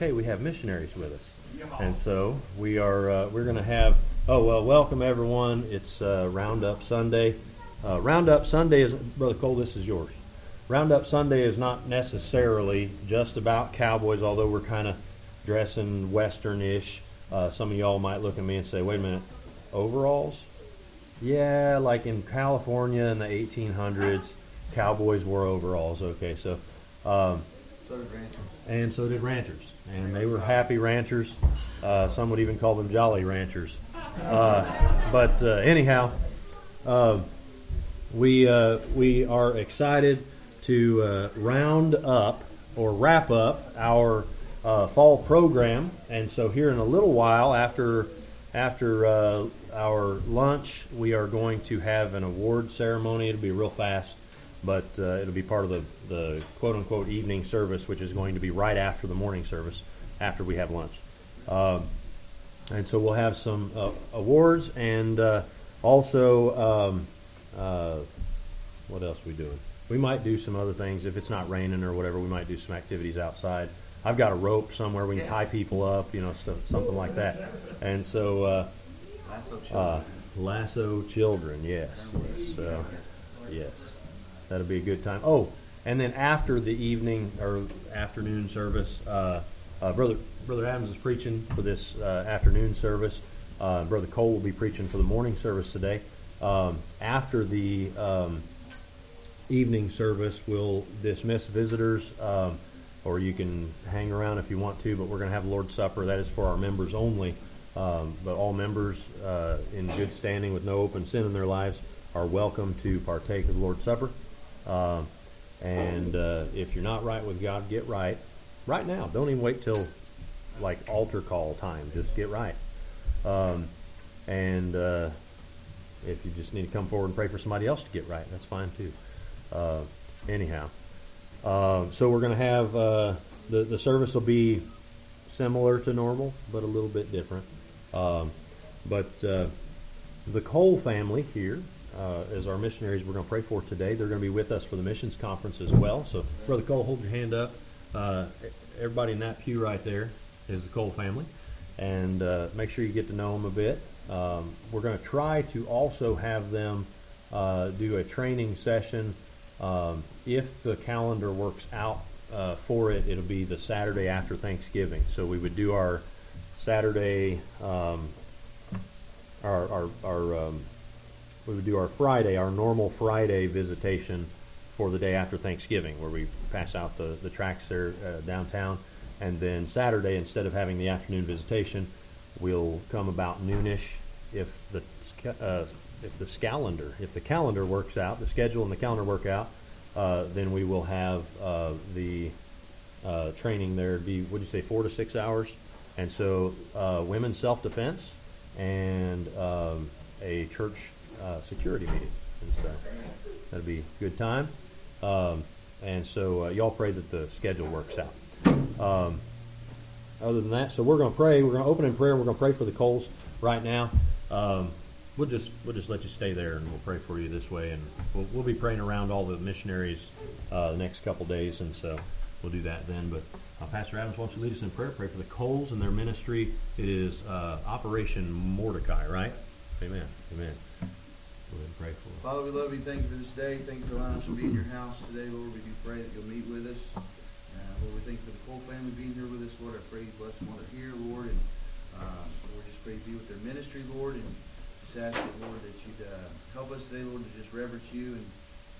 okay. We have missionaries with us, and so we are. Uh, we're going to have. Oh well, welcome everyone. It's uh, Roundup Sunday. Uh, Roundup Sunday is brother Cole. This is yours. Roundup Sunday is not necessarily just about cowboys, although we're kind of dressing Western-ish. Uh, some of y'all might look at me and say, "Wait a minute, overalls?" Yeah, like in California in the 1800s, cowboys wore overalls. Okay, so um, So did ranchers. and so did ranchers, and they were happy ranchers. Uh, some would even call them jolly ranchers. Uh, but uh, anyhow, uh, we uh, we are excited to round up or wrap up our fall program, and so here in a little while after after our lunch, we are going to have an award ceremony. It'll be real fast but uh, it'll be part of the, the quote unquote evening service, which is going to be right after the morning service, after we have lunch. Um, and so we'll have some uh, awards and uh, also, um, uh, what else are we doing? We might do some other things. If it's not raining or whatever, we might do some activities outside. I've got a rope somewhere we can tie people up, you know, stuff, something like that. And so, uh, Lasso uh, children. lasso children, yes. yes uh, yes. That'll be a good time. Oh, and then after the evening or afternoon service, uh, uh, brother brother Adams is preaching for this uh, afternoon service. Uh, brother Cole will be preaching for the morning service today. Um, after the um, evening service, we'll dismiss visitors, um, or you can hang around if you want to. But we're going to have Lord's Supper. That is for our members only. Um, but all members uh, in good standing with no open sin in their lives are welcome to partake of the Lord's Supper. Um, and uh, if you're not right with God, get right right now. Don't even wait till like altar call time. Just get right. Um, and uh, if you just need to come forward and pray for somebody else to get right, that's fine too. Uh, anyhow, um, so we're going to have uh, the the service will be similar to normal, but a little bit different. Um, but uh, the Cole family here uh, as our missionaries we're going to pray for today. They're going to be with us for the missions conference as well. So, Brother Cole, hold your hand up. Uh, everybody in that pew right there is the Cole family, and uh, make sure you get to know them a bit. Um, we're going to try to also have them uh, do a training session. Um, if the calendar works out uh, for it, it'll be the Saturday after Thanksgiving. So we would do our Saturday, um, our our, our um, we would do our Friday, our normal Friday visitation for the day after Thanksgiving, where we pass out the, the tracks there uh, downtown. And then Saturday, instead of having the afternoon visitation, we'll come about noonish if the uh, if the calendar if the calendar works out, the schedule and the calendar work out, uh, then we will have uh, the uh, training there. Be do you say, four to six hours, and so uh, women's self defense and um, a church uh, security meeting. And so that'll be a good time. Um, and so uh, y'all pray that the schedule works out. Um, other than that, so we're going to pray. We're going to open in prayer. We're going to pray for the Coles right now. Um, we'll just we'll just let you stay there, and we'll pray for you this way. And we'll, we'll be praying around all the missionaries uh, the next couple days, and so we'll do that then. But uh, Pastor Adams, why don't you lead us in prayer? Pray for the Coles and their ministry. It is uh, Operation Mordecai, right? Amen. Amen. Go ahead and pray for them. Father, we love you. Thank you for this day. Thank you for allowing us to be in your house today, Lord. We do pray that you'll meet with us. Uh, Lord, we thank you for the whole family being here with us, Lord. I pray you bless them while they're here, Lord. And uh, Lord, just pray you be with their ministry, Lord. And just ask that, Lord, that you'd uh, help us today, Lord, to just reverence you and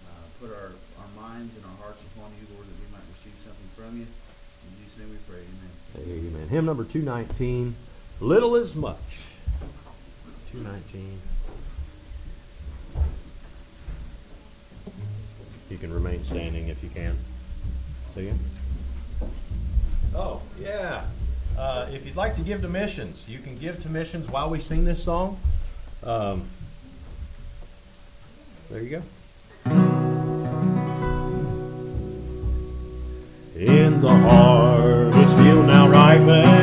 uh, put our, our minds and our hearts upon you, Lord, that we might receive something from you. In Jesus' name we pray. Amen. Amen. Hymn number 219, Little Is Much. 219. You can remain standing if you can. See again. Oh, yeah. Uh, if you'd like to give to missions, you can give to missions while we sing this song. Um, there you go. In the harvest field now ripen,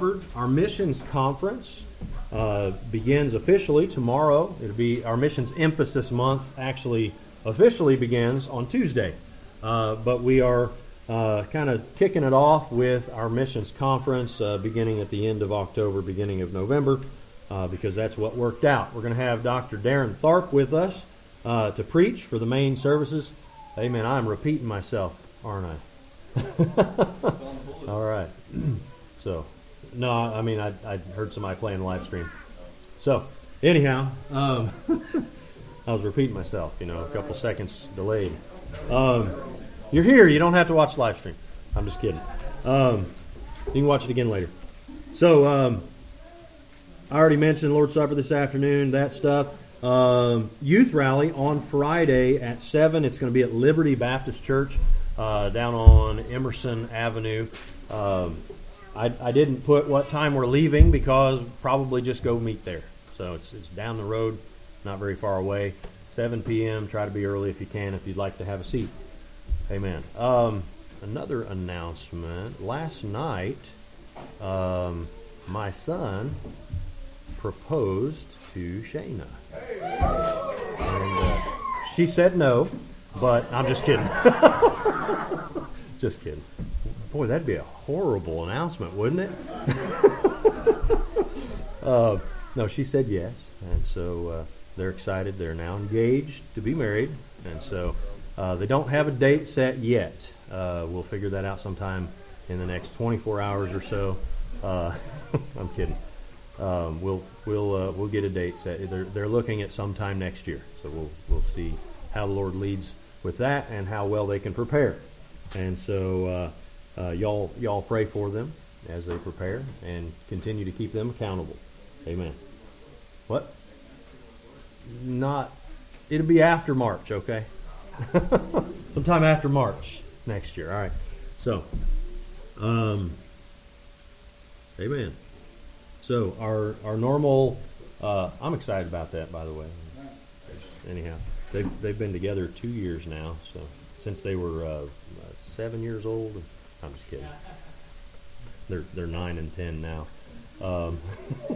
covered. Our missions conference uh, begins officially tomorrow. It'll be our missions emphasis month. Actually, officially begins on Tuesday, uh, but we are uh, kind of kicking it off with our missions conference uh, beginning at the end of October, beginning of November, uh, because that's what worked out. We're going to have Dr. Darren Tharp with us to preach for the main services. Amen. I'm repeating myself, aren't I? All right. So, no, I mean, I, I heard somebody playing the live stream. So, anyhow, um, I was repeating myself, you know, a couple seconds delayed. Um, you're here. You don't have to watch live stream. I'm just kidding. Um, you can watch it again later. So, um, I already mentioned Lord's Supper this afternoon, that stuff. Um, youth rally on Friday at 7. It's going to be at Liberty Baptist Church uh, down on Emerson Avenue. Um, I, I didn't put what time we're leaving because probably just go meet there. So it's, it's down the road, not very far away. 7 p.m. Try to be early if you can, if you'd like to have a seat. Amen. Um, another announcement. Last night, um, my son proposed to Shayna. And uh, she said no, but I'm just kidding. just kidding. Boy, that'd be a horrible announcement, wouldn't it? uh, no, she said yes, and so uh, they're excited. They're now engaged to be married, and so uh, they don't have a date set yet. Uh, we'll figure that out sometime in the next 24 hours or so. Uh, I'm kidding. Um, we'll we'll uh, we'll get a date set. They're they're looking at sometime next year, so we'll we'll see how the Lord leads with that and how well they can prepare. And so uh, y'all y'all pray for them as they prepare and continue to keep them accountable. Amen. What? Not. It'll be after March, okay? Sometime after March next year. All right. So, um, amen. So our our normal. Uh, I'm excited about that, by the way. Anyhow, they've they've been together two years now. So since they were uh, seven years old. I'm just kidding. They're they're nine and ten now. Um,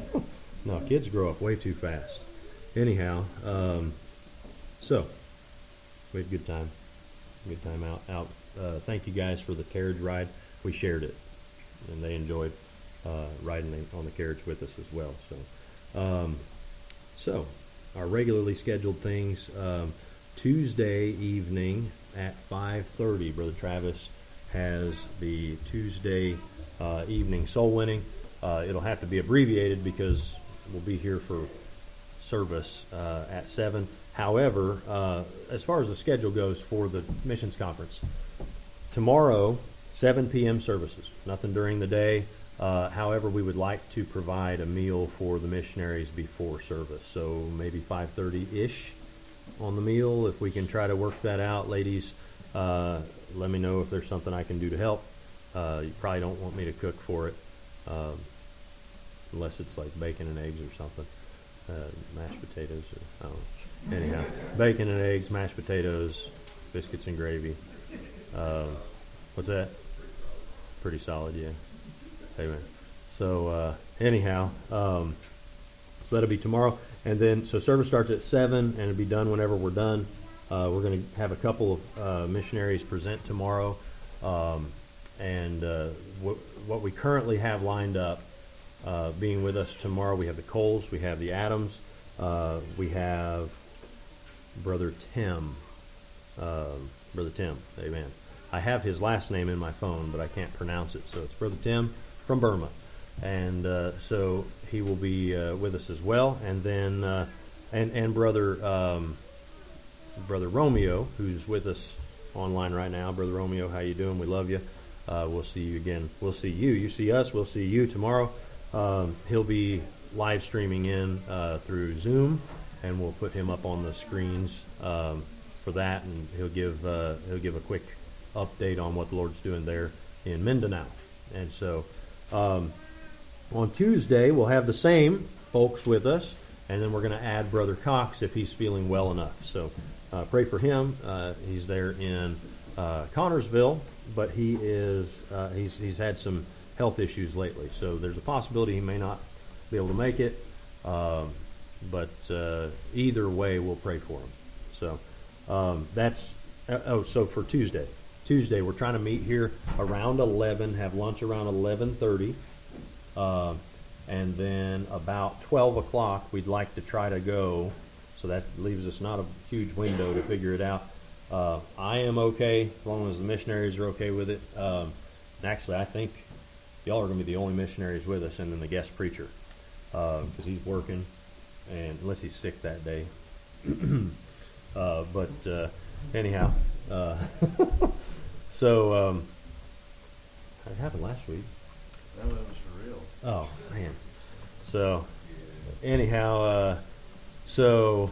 no, kids grow up way too fast. Anyhow, um, so we had a good time. Good time out. Out. Uh, thank you guys for the carriage ride. We shared it, and they enjoyed uh, riding on the carriage with us as well. So, um, so our regularly scheduled things. Um, Tuesday evening at 5:30, Brother Travis has the Tuesday uh, evening soul winning. Uh, it'll have to be abbreviated because we'll be here for service uh, at seven. However, uh, as far as the schedule goes for the missions conference, tomorrow 7 p.m. services. Nothing during the day. Uh, however, we would like to provide a meal for the missionaries before service, so maybe 5:30 ish on the meal. If we can try to work that out, ladies, uh, let me know if there's something I can do to help. Uh, you probably don't want me to cook for it, um, unless it's like bacon and eggs or something, uh, mashed potatoes. Or. Anyhow, bacon and eggs, mashed potatoes, biscuits and gravy. Um, what's that? Pretty solid, yeah. Amen. So uh, anyhow, um, so that'll be tomorrow, and then so service starts at seven, and it'll be done whenever we're done. Uh, we're going to have a couple of uh, missionaries present tomorrow, um, and uh, what, what we currently have lined up uh, being with us tomorrow, we have the Coles, we have the Adams, uh, we have Brother Tim. Um, Brother Tim, amen. I have his last name in my phone, but I can't pronounce it, so it's Brother Tim from Burma. And uh, so he will be uh, with us as well. And then, uh, and, and Brother, um, Brother Romeo, who's with us online right now. Brother Romeo, how you doing? We love you. Uh, we'll see you again. We'll see you. You see us. We'll see you tomorrow. Um, he'll be live streaming in uh, through Zoom, and we'll put him up on the screens um, for that, and he'll give uh, he'll give a quick update on what the Lord's doing there in Mindanao. And so um, on Tuesday we'll have the same folks with us, and then we're going to add Brother Cox if he's feeling well enough. So uh, pray for him. Uh, he's there in uh, Connersville, but he is uh, he's he's had some health issues lately, so there's a possibility he may not be able to make it. Um, but uh, either way, we'll pray for him. So um, that's uh, oh, so for Tuesday. Tuesday, we're trying to meet here around 11, have lunch around 11:30, uh, and then about 12 o'clock, we'd like to try to go. So that leaves us not a huge window to figure it out. Uh, I am okay as long as the missionaries are okay with it. Um, and actually, I think y'all are going to be the only missionaries with us, and then the guest preacher because he's working, and unless he's sick that day. uh, but uh, anyhow, uh, so um, it happened last week. That was for real. Oh man. So anyhow, uh, so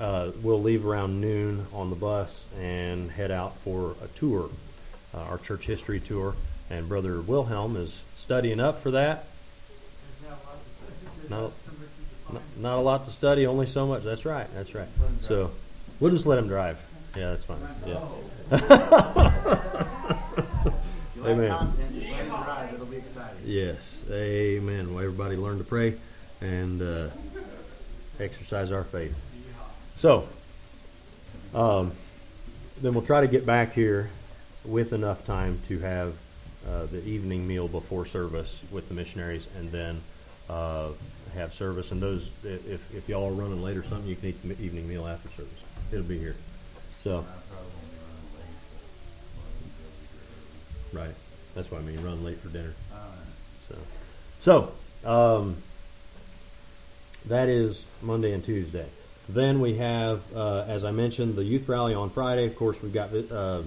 uh, we'll leave around noon on the bus and head out for a tour, uh, our church history tour. And Brother Wilhelm is studying up for that. Not, not, not a lot to study, only so much. That's right. That's right. So we'll just let him drive. Yeah, that's fine. Yeah. If you like Amen. content, just let him drive. It'll be exciting. Yes, amen. Well, everybody learn to pray and uh, exercise our faith. So, um, then we'll try to get back here with enough time to have uh, the evening meal before service with the missionaries, and then uh, have service. And those, if if y'all are running late or something, you can eat the evening meal after service. It'll be here. So, right. That's what I mean. Run late for dinner. So, so um, that is Monday and Tuesday. Then we have, uh, as I mentioned, the youth rally on Friday. Of course, we've got uh,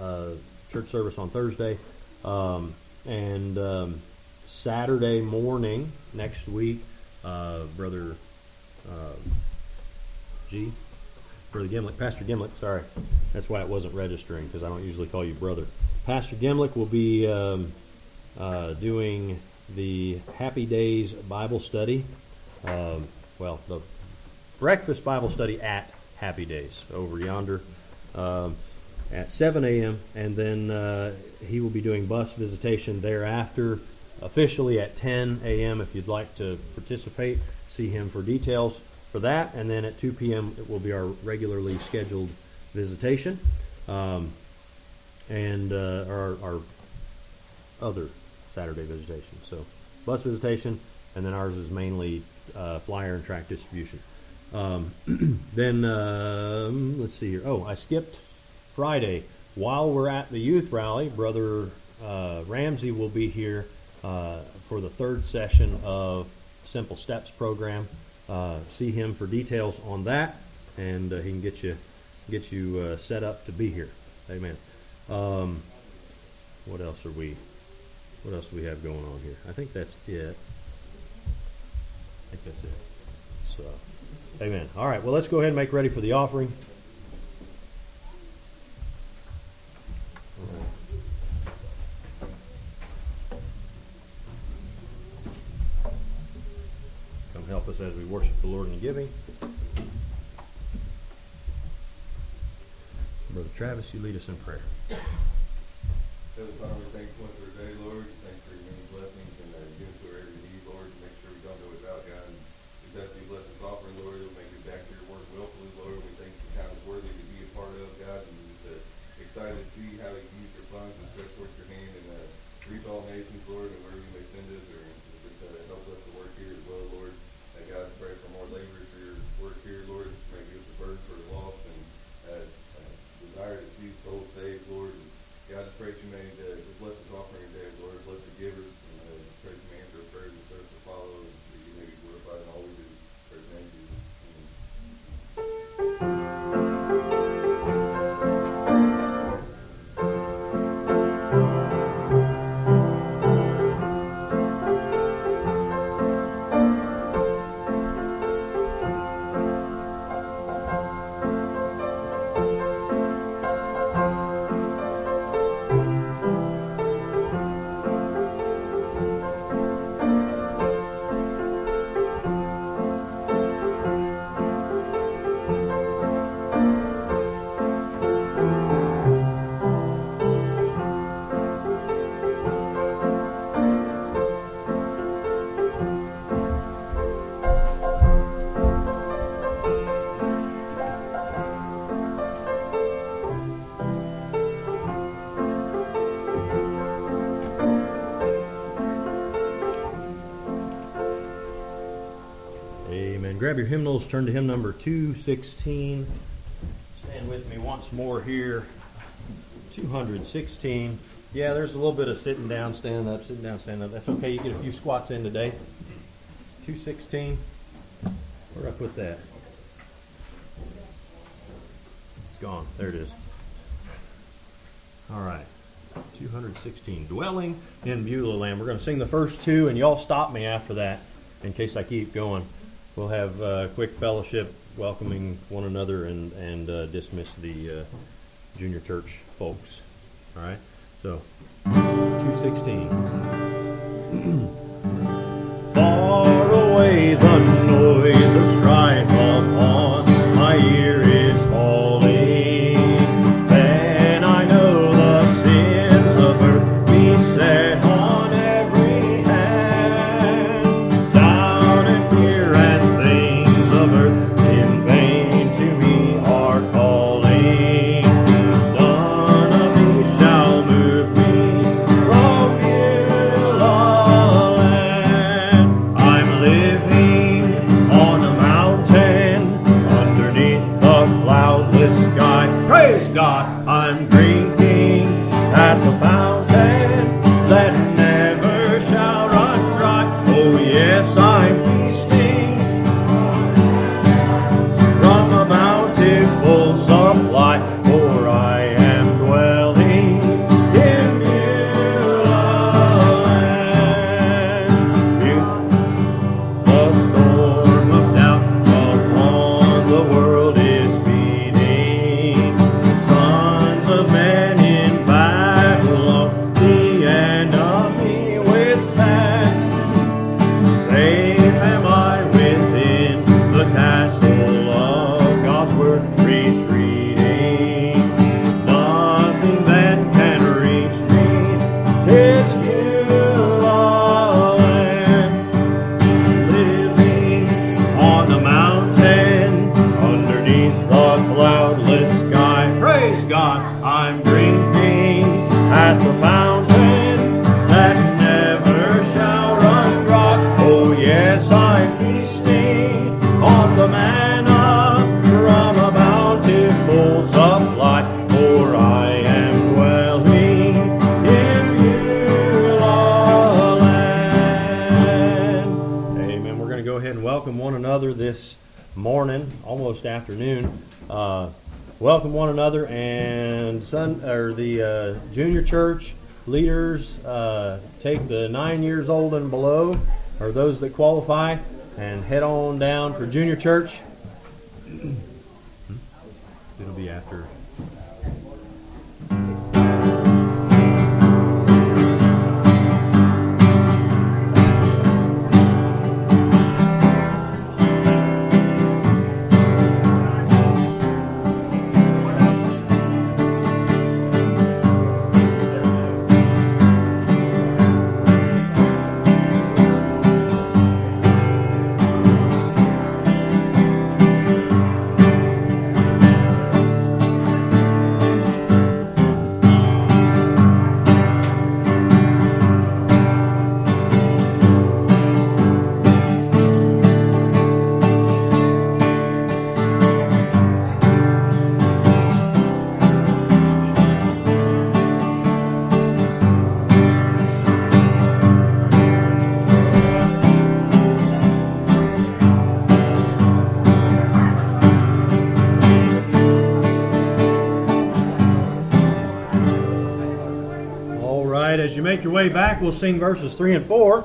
uh, church service on Thursday, um, and um, Saturday morning next week, uh, brother uh, G, brother Gimlick, Pastor Gimlick. Sorry, that's why it wasn't registering because I don't usually call you brother. Pastor Gimlick will be um, uh, doing the Happy Days Bible study. Um, well, the breakfast Bible study at Happy Days over yonder um, at 7 a.m. And then uh, he will be doing bus visitation thereafter, officially at 10 a.m. If you'd like to participate, see him for details for that. And then at 2 p.m. it will be our regularly scheduled visitation. Um, and uh, our, our other Saturday visitation. So bus visitation, and then ours is mainly uh, flyer and track distribution. Um, then um, let's see here. Oh, I skipped Friday. While we're at the youth rally, Brother uh, Ramsey will be here uh, for the third session of Simple Steps program. Uh, see him for details on that, and uh, he can get you get you uh, set up to be here. Amen. Um, what else are we? What else do we have going on here? I think that's it think that's it. So, amen. All right, well, let's go ahead and make ready for the offering. Come help us as we worship the Lord in giving. Brother Travis, you lead us in prayer. Heavenly Father, we thank you for today, Lord. grab your hymnals, turn to hymn number 216. Stand with me once more here. 216. Yeah, there's a little bit of sitting down, standing up, sitting down, standing up. That's okay. You get a few squats in today. 216. Where I put that? It's gone. There it is. All right. 216. Dwelling in Beulah Land. We're going to sing the first two, and y'all stop me after that in case I keep going. We'll have a quick fellowship welcoming one another and, and uh, dismiss the uh, junior church folks. All right? So, 216. Far away the qualify and head on down for junior church. Way back, we'll sing verses 3 and 4.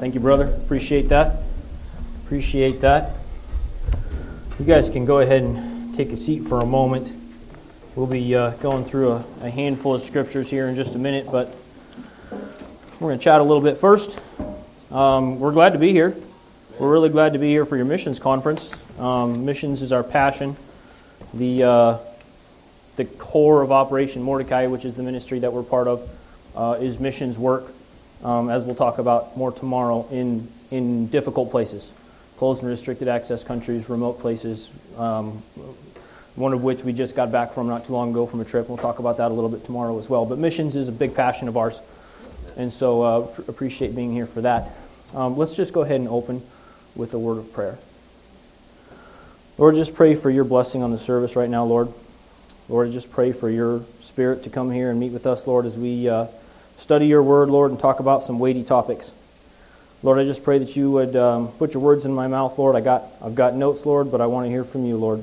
Thank you, brother. Appreciate that. Appreciate that. You guys can go ahead and take a seat for a moment. We'll be uh, going through a, a handful of scriptures here in just a minute, but we're going to chat a little bit first. Um, we're glad to be here. We're really glad to be here for your missions conference. Um, missions is our passion. The uh, the core of Operation Mordecai, which is the ministry that we're part of, uh, is missions work um, as we'll talk about more tomorrow, in, in difficult places, closed and restricted access countries, remote places, um, one of which we just got back from not too long ago from a trip. We'll talk about that a little bit tomorrow as well. But missions is a big passion of ours, and so uh, appreciate being here for that. Um, let's just go ahead and open with a word of prayer. Lord, just pray for your blessing on the service right now, Lord. Lord, just pray for your spirit to come here and meet with us, Lord, as we uh, study your word, Lord, and talk about some weighty topics. Lord, I just pray that you would um, put your words in my mouth, Lord. I got, I've got notes, Lord, but I want to hear from you, Lord.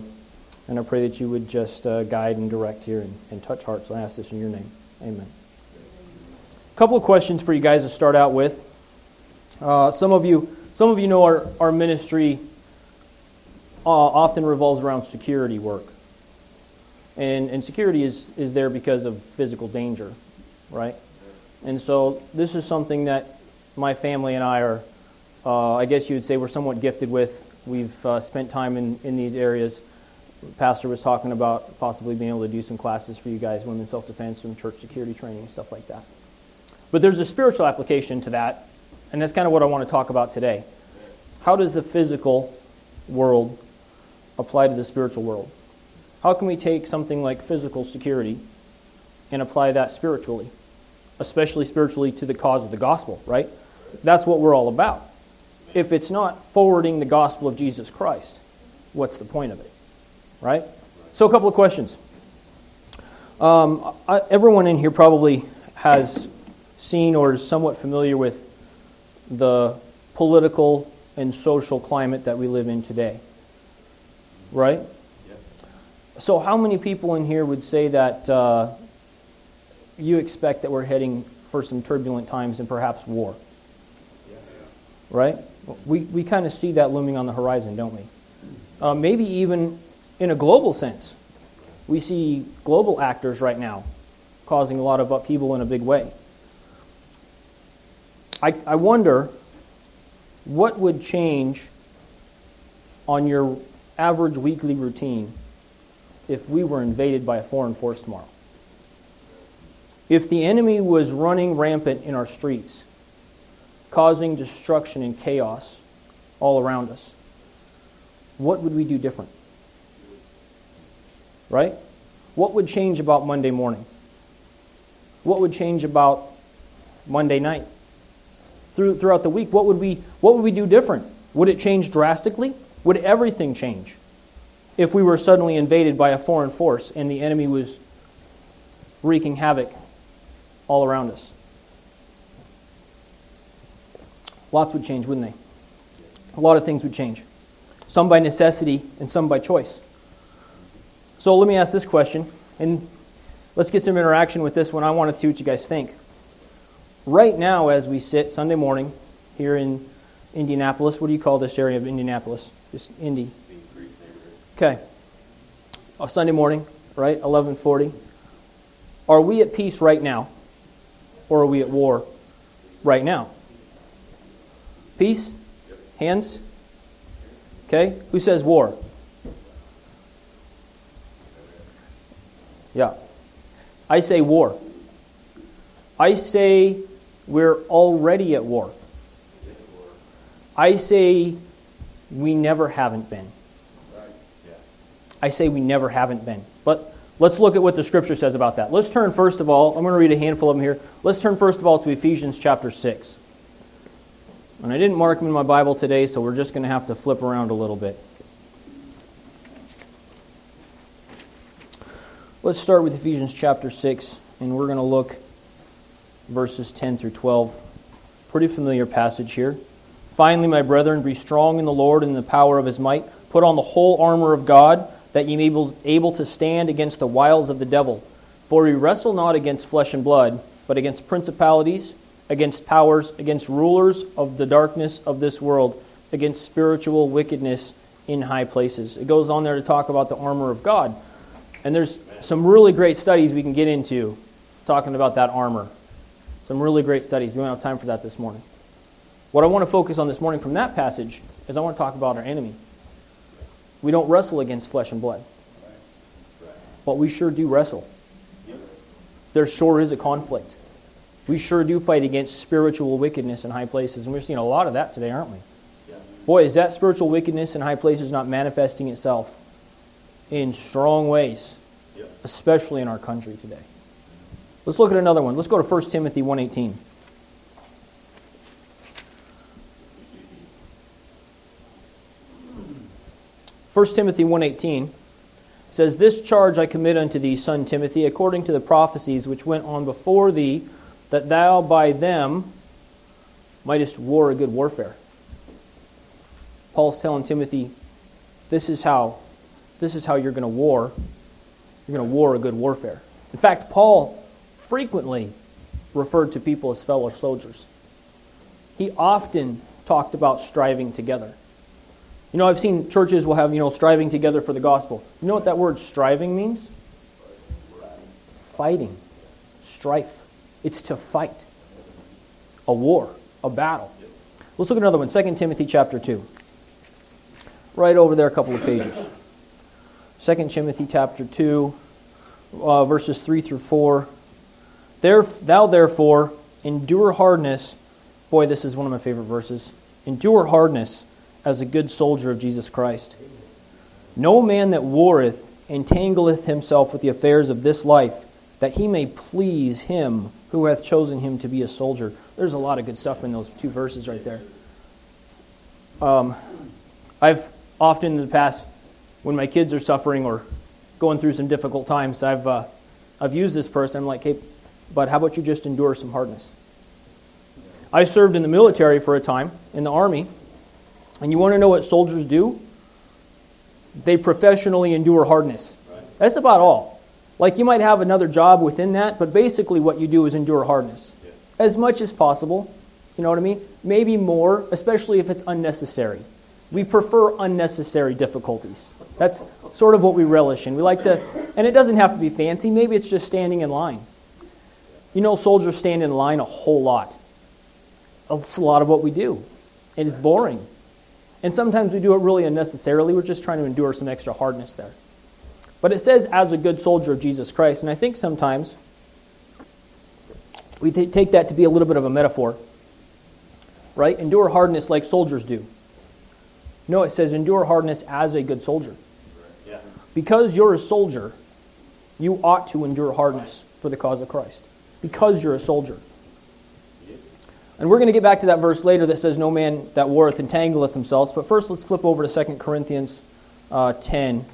And I pray that you would just uh, guide and direct here and, and touch hearts. I ask this in your name. Amen. A couple of questions for you guys to start out with. Uh, some of you, some of you know our, our ministry uh, often revolves around security work. And, and security is, is there because of physical danger, right? And so this is something that my family and I are, uh, I guess you would say, we're somewhat gifted with. We've uh, spent time in, in these areas. The pastor was talking about possibly being able to do some classes for you guys, women's self defense, some church security training, stuff like that. But there's a spiritual application to that, and that's kind of what I want to talk about today. How does the physical world apply to the spiritual world? How can we take something like physical security and apply that spiritually? Especially spiritually to the cause of the gospel, right? That's what we're all about. If it's not forwarding the gospel of Jesus Christ, what's the point of it, right? So, a couple of questions. Um, I, everyone in here probably has seen or is somewhat familiar with the political and social climate that we live in today, right? So, how many people in here would say that uh, you expect that we're heading for some turbulent times and perhaps war. Right? We, we kind of see that looming on the horizon, don't we? Uh, maybe even in a global sense. We see global actors right now causing a lot of upheaval in a big way. I, I wonder what would change on your average weekly routine if we were invaded by a foreign force tomorrow? If the enemy was running rampant in our streets, causing destruction and chaos all around us, what would we do different? Right? What would change about Monday morning? What would change about Monday night? Through, throughout the week, what would, we, what would we do different? Would it change drastically? Would everything change if we were suddenly invaded by a foreign force and the enemy was wreaking havoc all around us. lots would change, wouldn't they? A lot of things would change. Some by necessity and some by choice. So let me ask this question, and let's get some interaction with this one. I want to see what you guys think. Right now, as we sit Sunday morning here in Indianapolis, what do you call this area of Indianapolis? Just Indy. Okay. A Sunday morning, right? 11:40. Are we at peace right now, or are we at war right now? Peace. Hands. Okay. Who says war? Yeah. I say war. I say we're already at war. I say we never haven't been. I say we never haven't been. Let's look at what the scripture says about that. Let's turn first of all, I'm going to read a handful of them here. Let's turn first of all to Ephesians chapter 6. And I didn't mark them in my Bible today, so we're just going to have to flip around a little bit. Let's start with Ephesians chapter 6, and we're going to look verses 10 through 12. Pretty familiar passage here. Finally, my brethren, be strong in the Lord and in the power of his might. Put on the whole armor of God, that ye may be able to stand against the wiles of the devil. For we wrestle not against flesh and blood, but against principalities, against powers, against rulers of the darkness of this world, against spiritual wickedness in high places. It goes on there to talk about the armor of God. And there's some really great studies we can get into talking about that armor. Some really great studies. We don't have time for that this morning. What I want to focus on this morning from that passage is I want to talk about our enemy. We don't wrestle against flesh and blood, but we sure do wrestle. There sure is a conflict. We sure do fight against spiritual wickedness in high places, and we're seeing a lot of that today, aren't we? Boy, is that spiritual wickedness in high places not manifesting itself in strong ways, especially in our country today. Let's look at another one. Let's go to 1 Timothy 1:18. 1 Timothy 1:18 says, "This charge I commit unto thee, son Timothy, according to the prophecies which went on before thee, that thou by them mightest war a good warfare." Paul's telling Timothy, this is how this is how you're going to war. You're going to war a good warfare. In fact, Paul frequently referred to people as fellow soldiers. He often talked about striving together. You know, I've seen churches will have, you know, striving together for the gospel. You know what that word striving means? Fighting. Strife. It's to fight. A war, a battle. Let's look at another one, 2 Timothy chapter 2. Right over there, a couple of pages. 2 Timothy chapter 2, uh, verses 3 through 4. There, thou therefore endure hardness. Boy, this is one of my favorite verses. Endure hardness as a good soldier of Jesus Christ. No man that warreth entangleth himself with the affairs of this life, that he may please him who hath chosen him to be a soldier. There's a lot of good stuff in those two verses right there. Um, I've often in the past, when my kids are suffering or going through some difficult times, I've, uh, I've used this person. I'm like, hey, but how about you just endure some hardness? I served in the military for a time, in the Army, and you want to know what soldiers do? They professionally endure hardness. That's about all. Like you might have another job within that, but basically what you do is endure hardness. As much as possible. You know what I mean? Maybe more, especially if it's unnecessary. We prefer unnecessary difficulties. That's sort of what we relish in. We like to, and it doesn't have to be fancy. Maybe it's just standing in line. You know, soldiers stand in line a whole lot. It's a lot of what we do. And it's boring. And sometimes we do it really unnecessarily. We're just trying to endure some extra hardness there. But it says, as a good soldier of Jesus Christ. And I think sometimes we t- take that to be a little bit of a metaphor, right? Endure hardness like soldiers do. No, it says endure hardness as a good soldier. Yeah. Because you're a soldier, you ought to endure hardness for the cause of Christ. Because you're a soldier. And we're going to get back to that verse later that says, No man that warreth entangleth himself. But first, let's flip over to 2 Corinthians uh, 10.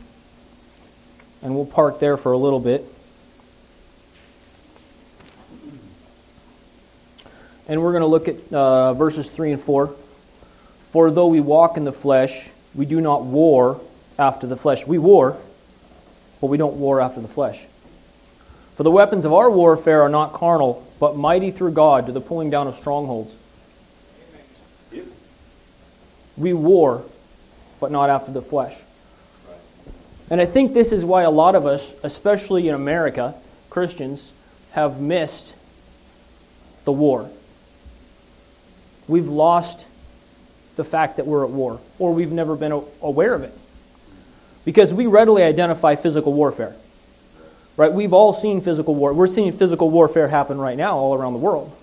And we'll park there for a little bit. and we're going to look at uh, verses 3 and 4. For though we walk in the flesh, we do not war after the flesh. We war, but we don't war after the flesh. For the weapons of our warfare are not carnal, but mighty through God to the pulling down of strongholds. We war, but not after the flesh. And I think this is why a lot of us, especially in America, Christians, have missed the war. We've lost the fact that we're at war, or we've never been aware of it. Because we readily identify physical warfare. Right? We've all seen physical war. We're seeing physical warfare happen right now all around the world.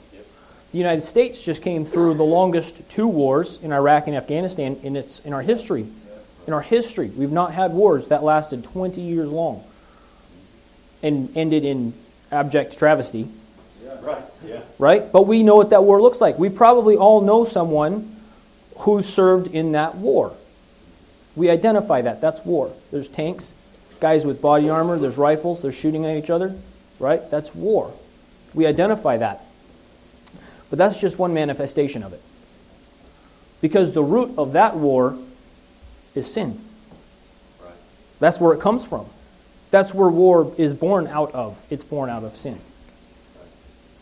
The United States just came through the longest two wars in Iraq and Afghanistan in its in our history. In our history, we've not had wars that lasted 20 years long and ended in abject travesty. Right. Yeah. Right? But we know what that war looks like. We probably all know someone who served in that war. We identify that. That's war. There's tanks, guys with body armor, there's rifles, they're shooting at each other. Right? That's war. We identify that. But that's just one manifestation of it. Because the root of that war is sin. Right. That's where it comes from. That's where war is born out of. It's born out of sin.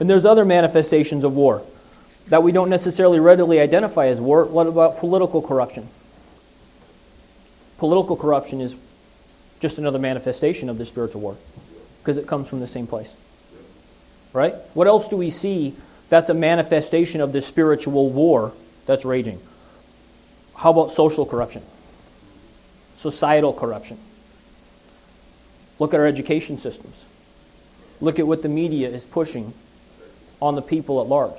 And there's other manifestations of war that we don't necessarily readily identify as war. What about political corruption? Political corruption is just another manifestation of the spiritual war because it comes from the same place. Right? What else do we see that's a manifestation of the spiritual war that's raging? How about social corruption? Societal corruption. Look at our education systems. Look at what the media is pushing on the people at large.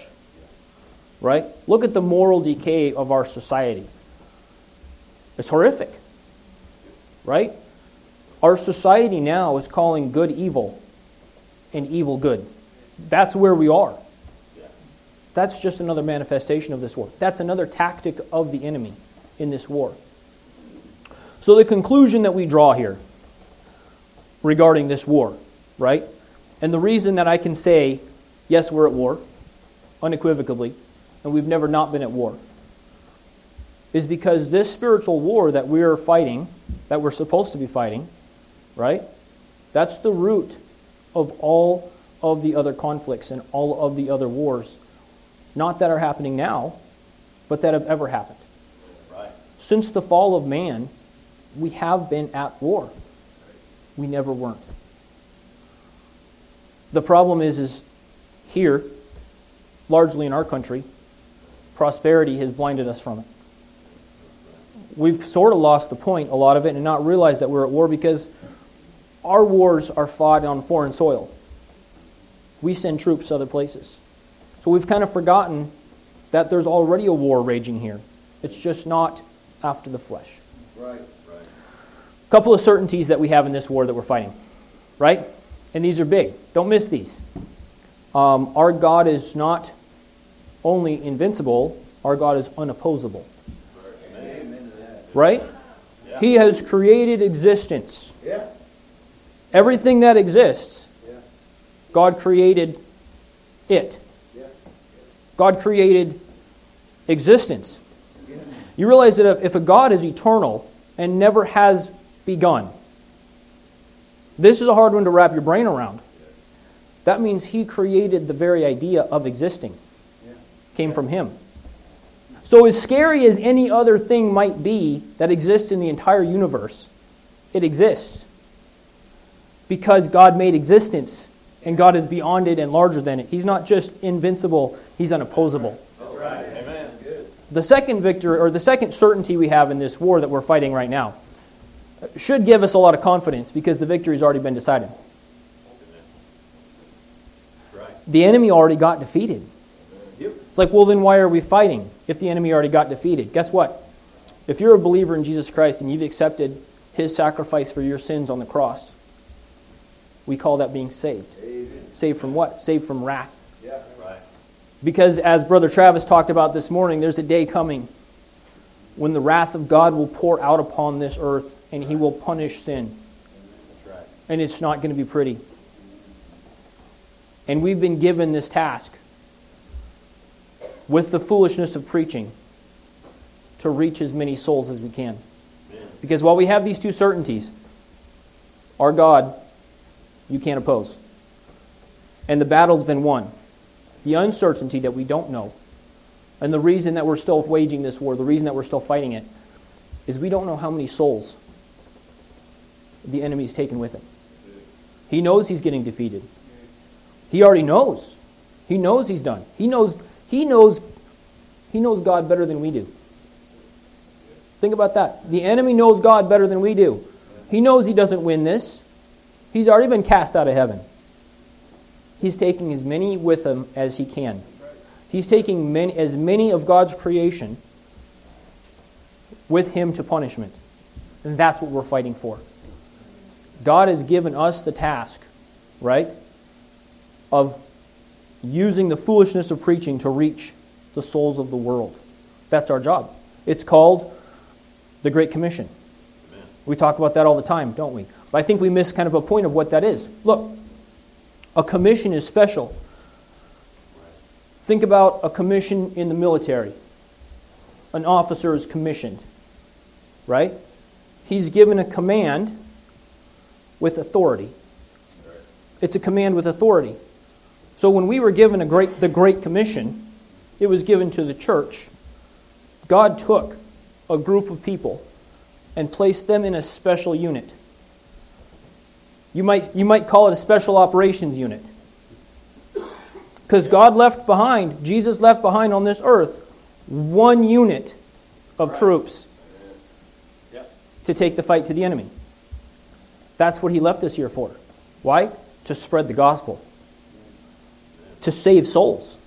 Right? Look at the moral decay of our society. It's horrific. Right? Our society now is calling good evil and evil good. That's where we are. That's just another manifestation of this war. That's another tactic of the enemy in this war. So, the conclusion that we draw here regarding this war, right? And the reason that I can say, yes, we're at war, unequivocally, and we've never not been at war, is because this spiritual war that we're fighting, that we're supposed to be fighting, right? That's the root of all of the other conflicts and all of the other wars. Not that are happening now, but that have ever happened. Right. Since the fall of man, we have been at war. We never weren't. The problem is, is here, largely in our country, prosperity has blinded us from it. We've sort of lost the point, a lot of it, and not realized that we're at war because our wars are fought on foreign soil. We send troops other places. So we've kind of forgotten that there's already a war raging here. It's just not after the flesh. Right. Right. A couple of certainties that we have in this war that we're fighting, right? And these are big. Don't miss these. Um, our God is not only invincible, our God is unopposable. Amen to that. Right? Yeah. He has created existence. Yeah. Everything that exists, God created it. God created existence. You realize that if- a God is eternal and never has begun, this is a hard one to wrap your brain around. That means he created the very idea of existing, came from him. So, as scary as any other thing might be that exists in the entire universe, it exists because God made existence and God is beyond it and larger than it. He's not just invincible, he's unopposable. Right. Amen. The second victory, or the second certainty we have in this war that we're fighting right now, should give us a lot of confidence because the victory's already been decided. The enemy already got defeated. Yep. It's like, well, then why are we fighting if the enemy already got defeated? Guess what? If you're a believer in Jesus Christ and you've accepted his sacrifice for your sins on the cross, we call that being saved. Amen. Saved from what? Saved from wrath. Yeah. Right. Because as Brother Travis talked about this morning, there's a day coming when the wrath of God will pour out upon this earth and he will punish sin. That's right. And it's not going to be pretty. And we've been given this task with the foolishness of preaching to reach as many souls as we can. Because while we have these two certainties, our God, you can't oppose. And the battle's been won. The uncertainty that we don't know, and the reason that we're still waging this war, the reason that we're still fighting it, is we don't know how many souls the enemy's taken with him. He knows he's getting defeated. He already knows. He knows he's done. He knows he knows he knows God better than we do. Think about that. The enemy knows God better than we do. He knows he doesn't win this. He's already been cast out of heaven. He's taking as many with him as he can. He's taking many, as many of God's creation with him to punishment. And that's what we're fighting for. God has given us the task, right, of using the foolishness of preaching to reach the souls of the world. That's our job. It's called the Great Commission. Amen. We talk about that all the time, don't we? But I think we miss kind of a point of what that is. Look, a commission is special. Think about a commission in the military. An officer is commissioned, right? He's given a command with authority. It's a command with authority. So when we were given great, the Great Commission, it was given to the church. God took a group of people and placed them in a special unit. You might, you might call it a special operations unit. Because God left behind, Jesus left behind on this earth, one unit of right. troops yep. to take the fight to the enemy. That's what He left us here for. Why? To spread the gospel, to save souls.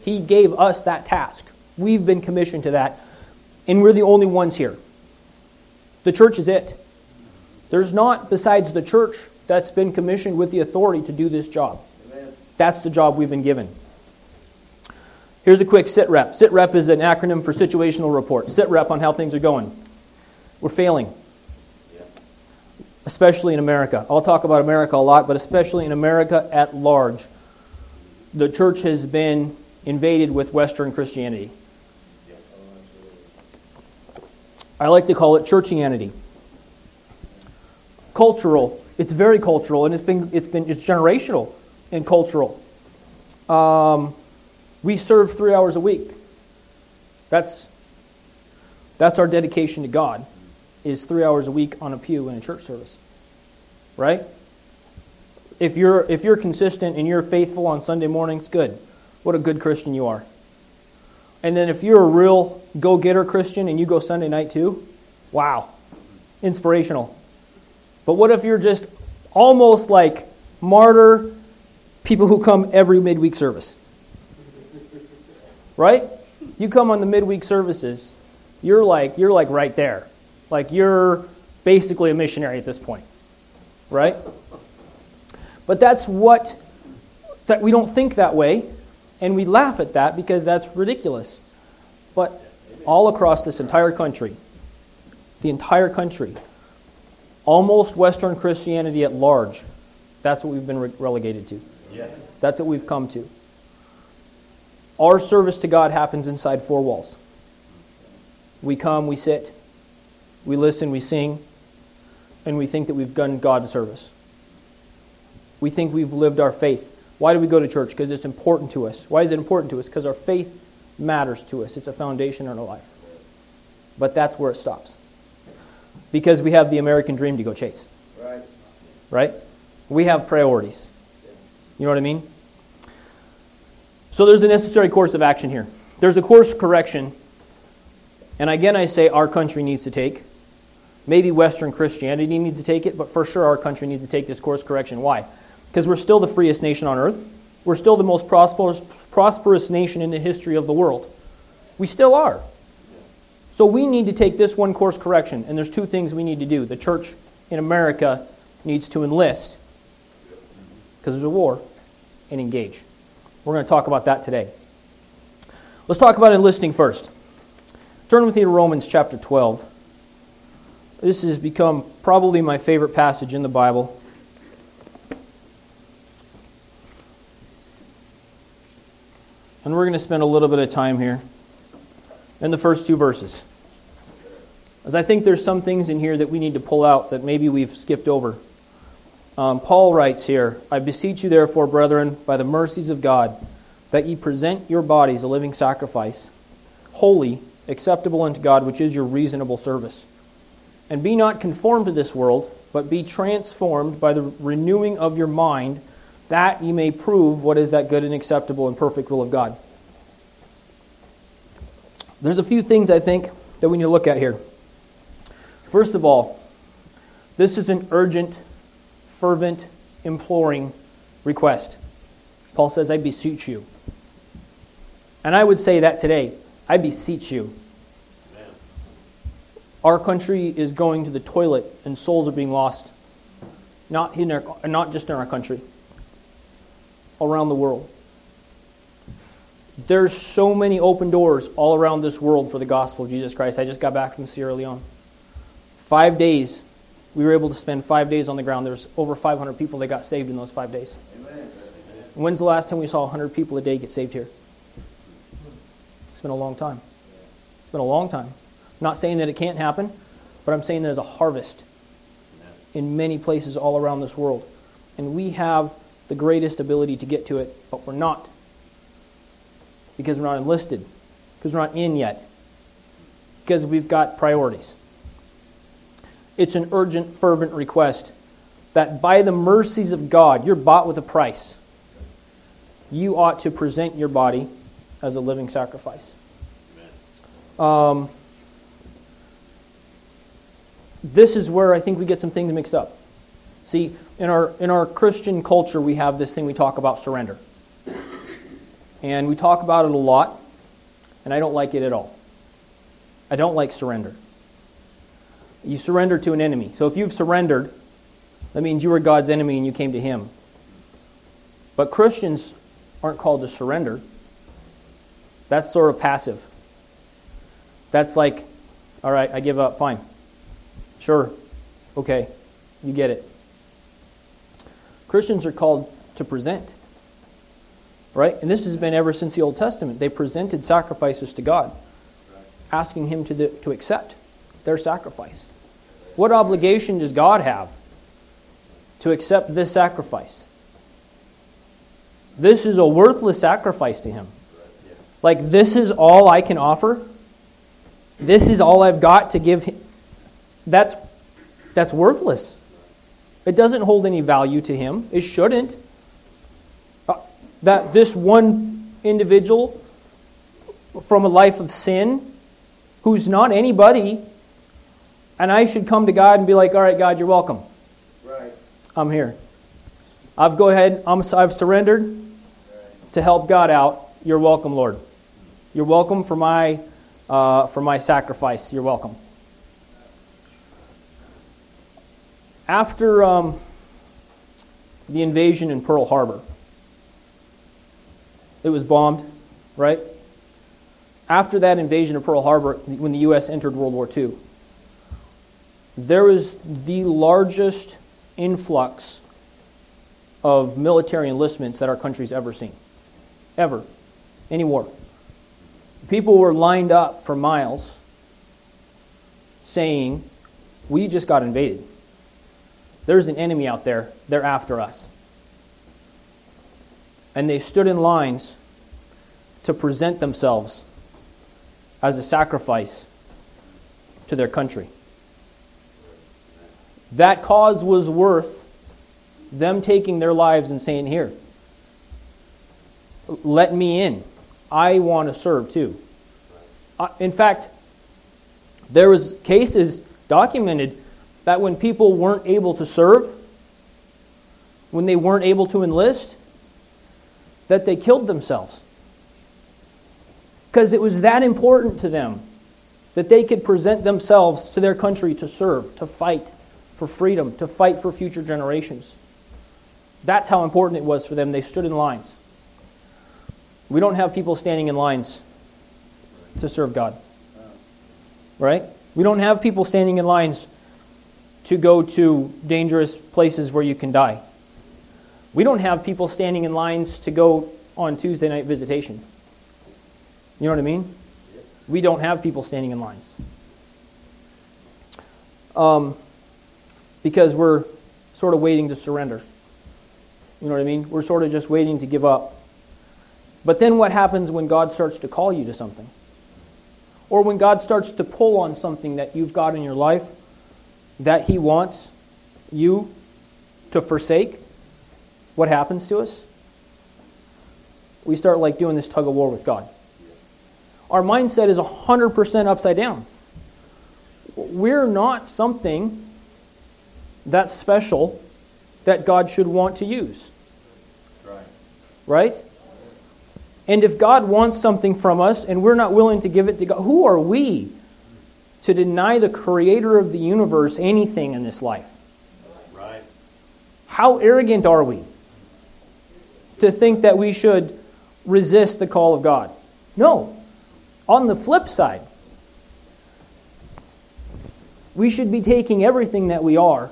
He gave us that task. We've been commissioned to that and we're the only ones here. The church is it. There's not, besides the church, that's been commissioned with the authority to do this job. Amen. That's the job we've been given. Here's a quick sit rep. Sit rep is an acronym for situational report. Sit rep on how things are going. We're failing, especially in America. I'll talk about America a lot, but especially in America at large. The church has been invaded with Western Christianity. Oh, I like to call it churchianity. Cultural. It's very cultural, and it's been it's been it's generational and cultural. Um, we serve three hours a week. That's that's our dedication to God. Is three hours a week on a pew in a church service, right? If you're if you're consistent and you're faithful on Sunday mornings, good. What a good Christian you are. And then if you're a real go getter Christian and you go Sunday night too, wow, inspirational. But what if you're just almost like martyr people who come every midweek service? Right? You come on the midweek services, you're like you're like right there. Like you're basically a missionary at this point. Right? But that's what that we don't think that way and we laugh at that because that's ridiculous. But all across this entire country, the entire country, almost Western Christianity at large, that's what we've been re- relegated to. Yeah. That's what we've come to. Our service to God happens inside four walls. We come, we sit, we listen, we sing, and we think that we've done God service. We think we've lived our faith. Why do we go to church? Because it's important to us. Why is it important to us? Because our faith matters to us. It's a foundation in our life. But that's where it stops. Because we have the American dream to go chase. Right. Right? We have priorities. You know what I mean? So there's a necessary course of action here. There's a course correction, and again I say our country needs to take. Maybe Western Christianity needs to take it, but for sure our country needs to take this course correction. Why? because we're still the freest nation on earth. We're still the most prosperous, prosperous nation in the history of the world. We still are. So we need to take this one course correction, and there's two things we need to do. The church in America needs to enlist because there's a war and engage. We're going to talk about that today. Let's talk about enlisting first. Turn with me to Romans chapter 12. This has become probably my favorite passage in the Bible. And we're going to spend a little bit of time here in the first two verses. As I think there's some things in here that we need to pull out that maybe we've skipped over. Um, Paul writes here I beseech you, therefore, brethren, by the mercies of God, that ye present your bodies a living sacrifice, holy, acceptable unto God, which is your reasonable service. And be not conformed to this world, but be transformed by the renewing of your mind, that ye may prove what is that good and acceptable and perfect will of God. There's a few things I think that we need to look at here. First of all, this is an urgent, fervent, imploring request. Paul says, I beseech you. And I would say that today. I beseech you. Our country is going to the toilet and souls are being lost. Not, in our, not just in our country, around the world. There's so many open doors all around this world for the gospel of Jesus Christ. I just got back from Sierra Leone. Five days, we were able to spend five days on the ground. There's over 500 people that got saved in those five days. Amen. When's the last time we saw 100 people a day get saved here? It's been a long time. It's been a long time. I'm not saying that it can't happen, but I'm saying there's a harvest in many places all around this world. And we have the greatest ability to get to it, but we're not. Because we're not enlisted. Because we're not in yet. Because we've got priorities. It's an urgent, fervent request that by the mercies of God, you're bought with a price. You ought to present your body as a living sacrifice. Um, this is where I think we get some things mixed up. See, in our, in our Christian culture, we have this thing we talk about surrender. And we talk about it a lot, and I don't like it at all. I don't like surrender. You surrender to an enemy. So if you've surrendered, that means you were God's enemy and you came to Him. But Christians aren't called to surrender. That's sort of passive. That's like, all right, I give up, fine. Sure, okay, you get it. Christians are called to present. Right? And this has been ever since the Old Testament. They presented sacrifices to God, asking Him to, the, to accept their sacrifice. What obligation does God have to accept this sacrifice? This is a worthless sacrifice to Him. Like, this is all I can offer. This is all I've got to give Him. That's, that's worthless. It doesn't hold any value to Him. It shouldn't that this one individual from a life of sin who's not anybody and I should come to God and be like, all right, God, you're welcome. Right. I'm here. I've go ahead. I'm, I've surrendered Right. to help God out. You're welcome, Lord. You're welcome for my uh, for my sacrifice. You're welcome. After um, the invasion in Pearl Harbor, it was bombed, right? After that invasion of Pearl Harbor, when the U.S. entered World War II, there was the largest influx of military enlistments that our country's ever seen. Ever. Any war. People were lined up for miles saying, We just got invaded. There's an enemy out there. They're after us. And they stood in lines to present themselves as a sacrifice to their country. That cause was worth them taking their lives and saying, Here, let me in. I want to serve too. Uh, in fact, there was cases documented that when people weren't able to serve, when they weren't able to enlist, that they killed themselves. Because it was that important to them that they could present themselves to their country to serve, to fight for freedom, to fight for future generations. That's how important it was for them. They stood in lines. We don't have people standing in lines to serve God. Right? We don't have people standing in lines to go to dangerous places where you can die. We don't have people standing in lines to go on Tuesday night visitation. You know what I mean? We don't have people standing in lines. Um, because we're sort of waiting to surrender. You know what I mean? We're sort of just waiting to give up. But then what happens when God starts to call you to something? Or when God starts to pull on something that you've got in your life that He wants you to forsake? What happens to us? We start like doing this tug of war with God. Our mindset is 100% upside down. We're not something that's special that God should want to use. Right. Right? And if God wants something from us and we're not willing to give it to God, who are we to deny the creator of the universe anything in this life? Right. How arrogant are we to think that we should resist the call of God? No. On the flip side, we should be taking everything that we are,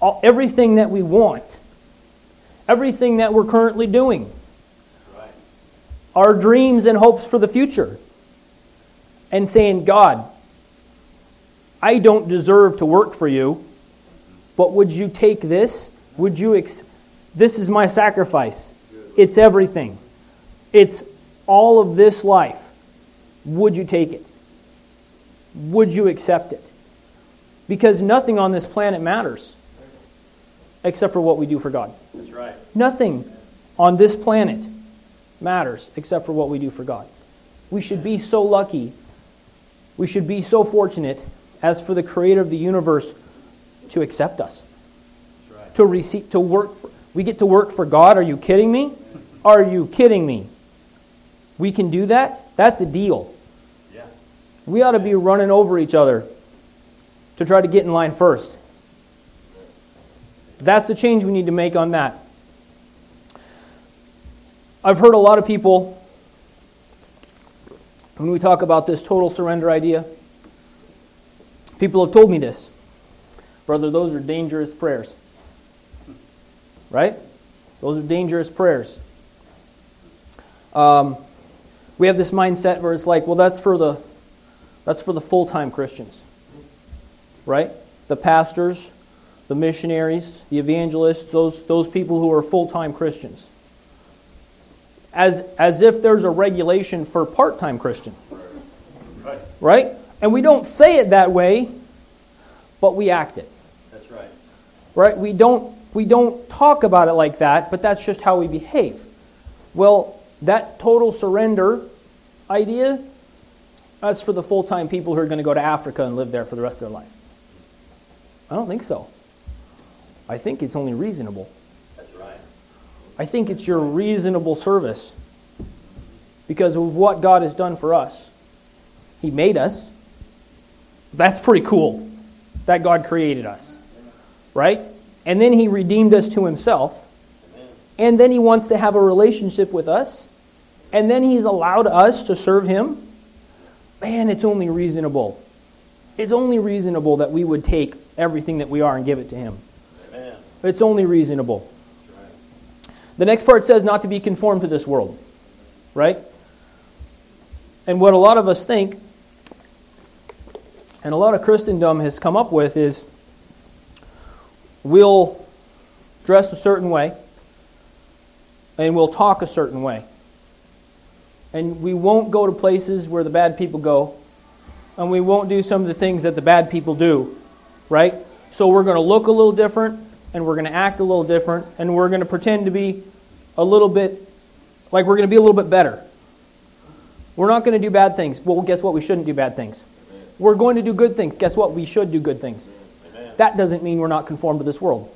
uh, everything that we want, everything that we're currently doing, Right. our dreams and hopes for the future, and saying, God, I don't deserve to work for you, but would you take this? Would you ex- this is my sacrifice. It's everything. It's all of this life. Would you take it? Would you accept it? Because nothing on this planet matters except for what we do for God. That's right. Nothing on this planet matters except for what we do for God. We should be so lucky. We should be so fortunate as for the creator of the universe to accept us. That's right. To receive to work for, we get to work for God. Are you kidding me? Are you kidding me? We can do that? That's a deal. Yeah. We ought to be running over each other to try to get in line first. That's the change we need to make on that. I've heard a lot of people, when we talk about this total surrender idea, people have told me this. Brother, those are dangerous prayers. Right? Those are dangerous prayers. Um, we have this mindset where it's like, well, that's for the that's for the full-time Christians. Right? The pastors, the missionaries, the evangelists, those those people who are full-time Christians. As as if there's a regulation for part-time Christian. Right. Right? And we don't say it that way, but we act it. That's right. Right? We don't we don't talk about it like that, but that's just how we behave. Well, that total surrender idea, that's for the full time people who are going to go to Africa and live there for the rest of their life. I don't think so. I think it's only reasonable. That's right. I think it's your reasonable service because of what God has done for us. He made us. That's pretty cool that God created us. Right? And then He redeemed us to Himself. And then He wants to have a relationship with us. And then He's allowed us to serve Him. Man, it's only reasonable. It's only reasonable that we would take everything that we are and give it to Him. Amen. It's only reasonable. Right. The next part says not to be conformed to this world, right? And what a lot of us think, and a lot of Christendom has come up with, is we'll dress a certain way and we'll talk a certain way. And we won't go to places where the bad people go, and we won't do some of the things that the bad people do, right? So we're going to look a little different, and we're going to act a little different, and we're going to pretend to be a little bit like we're going to be a little bit better. We're not going to do bad things. Well, guess what? We shouldn't do bad things. We're going to do good things. Guess what? We should do good things. Amen. That doesn't mean we're not conformed to this world.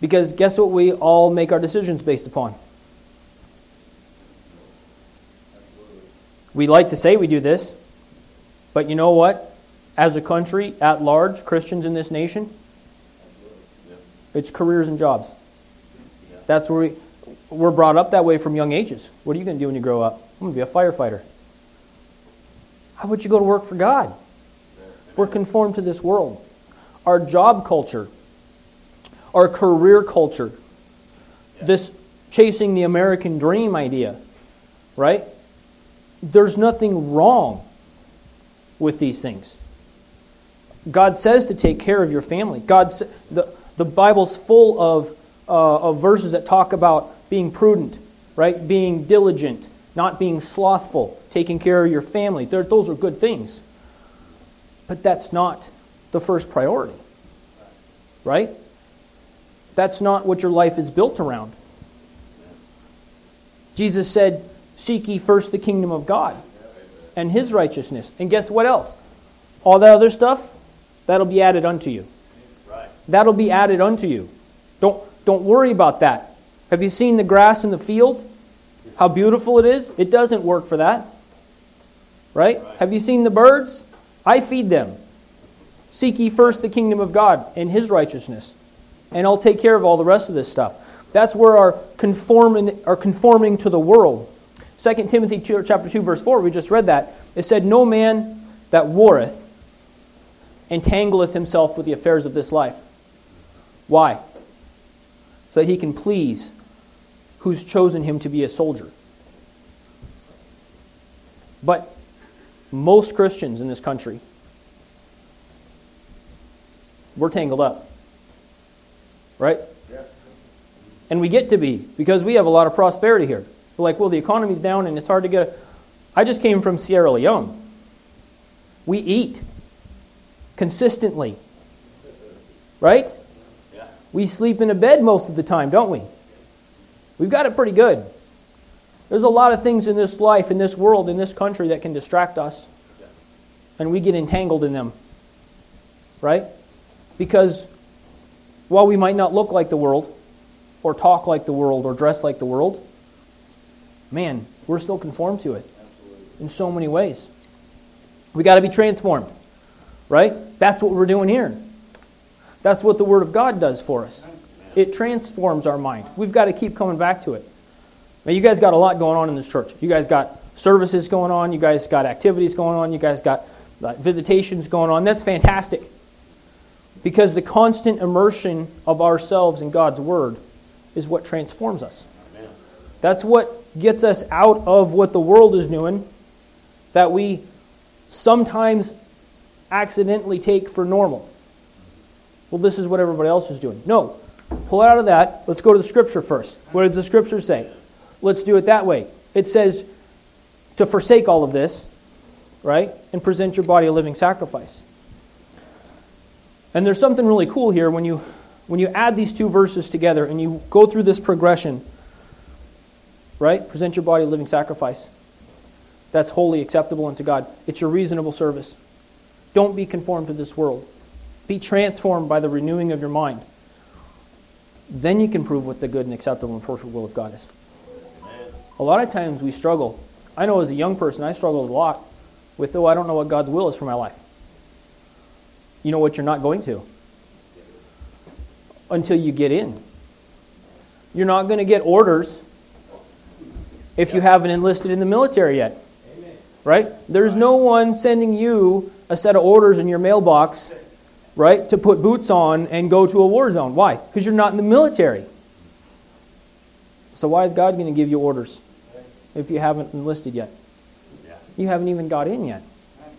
Because guess what? We all make our decisions based upon. We like to say we do this, but you know what? As a country at large, Christians in this nation, it's careers and jobs. That's where we, we're brought up that way from young ages. What are you going to do when you grow up? I'm going to be a firefighter. How would you go to work for God? We're conformed to this world. Our job culture, our career culture, this chasing the American dream idea, right? There's nothing wrong with these things. God says to take care of your family. God, the, the Bible's full of, uh, of verses that talk about being prudent, right? Being diligent, not being slothful, taking care of your family. They're, those are good things. But that's not the first priority, right? That's not what your life is built around. Jesus said, Seek ye first the kingdom of God and his righteousness. And guess what else? All that other stuff, that'll be added unto you. That'll be added unto you. Don't, don't worry about that. Have you seen the grass in the field? How beautiful it is? It doesn't work for that. Right? Right. Have you seen the birds? I feed them. Seek ye first the kingdom of God and his righteousness, and I'll take care of all the rest of this stuff. That's where our conforming, our conforming to the world. 2 Timothy 2, chapter 2, verse 4, we just read that. It said, No man that warreth entangleth himself with the affairs of this life. Why? So that he can please who's chosen him to be a soldier. But most Christians in this country, we're tangled up. Right? Yeah. And we get to be because we have a lot of prosperity here. We're like, well, the economy's down and it's hard to get. A... I just came from Sierra Leone. We eat consistently. Right? Yeah. We sleep in a bed most of the time, don't we? We've got it pretty good. There's a lot of things in this life, in this world, in this country that can distract us. And we get entangled in them. Right? Because while we might not look like the world, or talk like the world, or dress like the world, man, we're still conformed to it in so many ways. We got to be transformed. Right? That's what we're doing here. That's what the Word of God does for us. It transforms our mind. We've got to keep coming back to it. Now, you guys got a lot going on in this church. You guys got services going on. You guys got activities going on. You guys got visitations going on. That's fantastic. Because the constant immersion of ourselves in God's Word is what transforms us. That's what gets us out of what the world is doing, that we sometimes accidentally take for normal. Well, this is what everybody else is doing. No. Pull out of that. Let's go to the scripture first. What does the scripture say? Let's do it that way. It says to forsake all of this, right? And present your body a living sacrifice. And there's something really cool here when you when you add these two verses together and you go through this progression, right? Present your body a living sacrifice. That's holy acceptable unto God. It's your reasonable service. Don't be conformed to this world. Be transformed by the renewing of your mind. Then you can prove what the good and acceptable and perfect will of God is. A lot of times we struggle. I know as a young person, I struggled a lot with, oh, I don't know what God's will is for my life. You know what you're not going to until you get in. You're not going to get orders if you haven't enlisted in the military yet. Right? There's no one sending you a set of orders in your mailbox, right, to put boots on and go to a war zone. Why? Because you're not in the military. So why is God going to give you orders if you haven't enlisted yet? Yeah. You haven't even got in yet.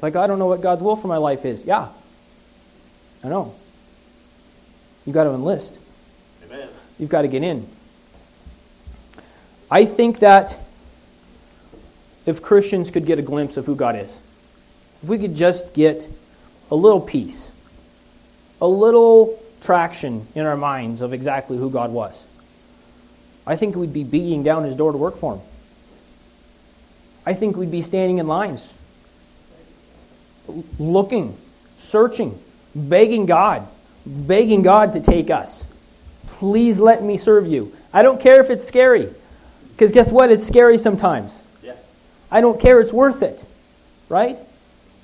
Like, I don't know what God's will for my life is. Yeah. I know. You've got to enlist. Amen. You've got to get in. I think that if Christians could get a glimpse of who God is, if we could just get a little piece, a little traction in our minds of exactly who God was, I think we'd be beating down his door to work for him. I think we'd be standing in lines, looking, searching, begging God, begging God to take us. Please let me serve you. I don't care if it's scary, because guess what? It's scary sometimes. I don't care, it's worth it. Right?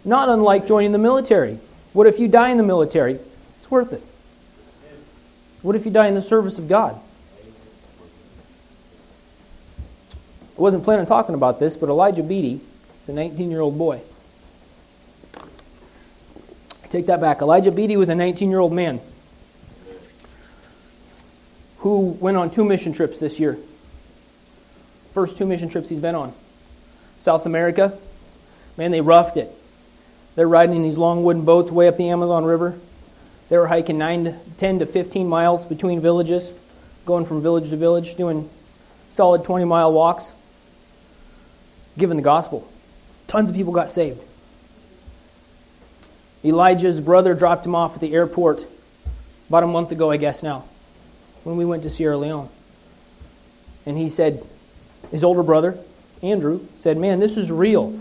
Not unlike joining the military. What if you die in the military? It's worth it. What if you die in the service of God? I wasn't planning on talking about this, but Elijah Beatty is a 19 year old boy. Take that back. Elijah Beatty was a 19 year old man who went on two mission trips this year. First two mission trips he's been on. South America. Man, they roughed it. They're riding in these long wooden boats way up the Amazon River. They were hiking 9 to 10 to 15 miles between villages, going from village to village, doing solid 20 mile walks, giving the gospel. Tons of people got saved. Elijah's brother dropped him off at the airport about a month ago, I guess now, when we went to Sierra Leone. And he said, his older brother, Andrew, said, Man, this is real.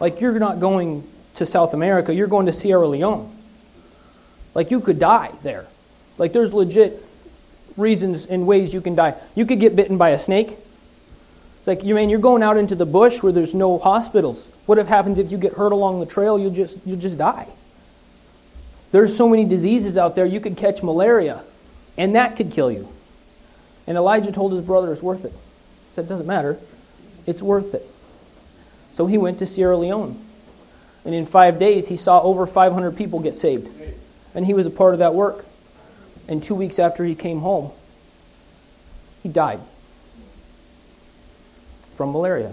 Like, you're not going to South America, you're going to Sierra Leone. Like, you could die there. Like, there's legit reasons and ways you can die. You could get bitten by a snake. It's like, you mean, you're going out into the bush where there's no hospitals. What if happens if you get hurt along the trail? You'll just, you'll just die. There's so many diseases out there, you could catch malaria, and that could kill you. And Elijah told his brother it's worth it. He said, It doesn't matter, it's worth it. So he went to Sierra Leone. And in five days, he saw over 500 people get saved. And he was a part of that work. And two weeks after he came home, he died from malaria.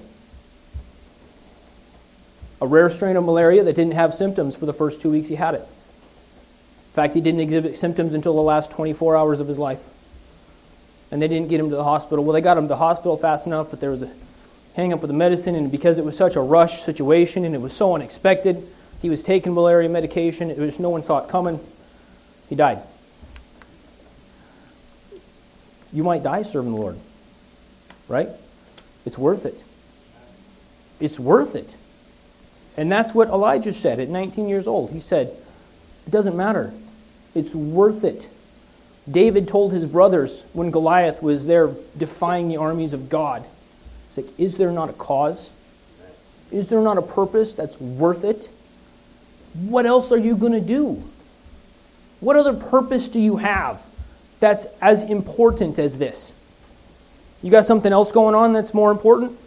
A rare strain of malaria that didn't have symptoms for the first two weeks he had it. In fact, he didn't exhibit symptoms until the last 24 hours of his life. And they didn't get him to the hospital. Well, they got him to the hospital fast enough, but there was a hang up with the medicine, and because it was such a rush situation and it was so unexpected, he was taking malaria medication. It was no one saw it coming. He died. You might die serving the Lord, right? It's worth it. It's worth it. And that's what Elijah said at 19 years old. He said, It doesn't matter. It's worth it. David told his brothers when Goliath was there defying the armies of God, He's like, Is there not a cause? Is there not a purpose that's worth it? What else are you going to do? What other purpose do you have that's as important as this? You got something else going on that's more important?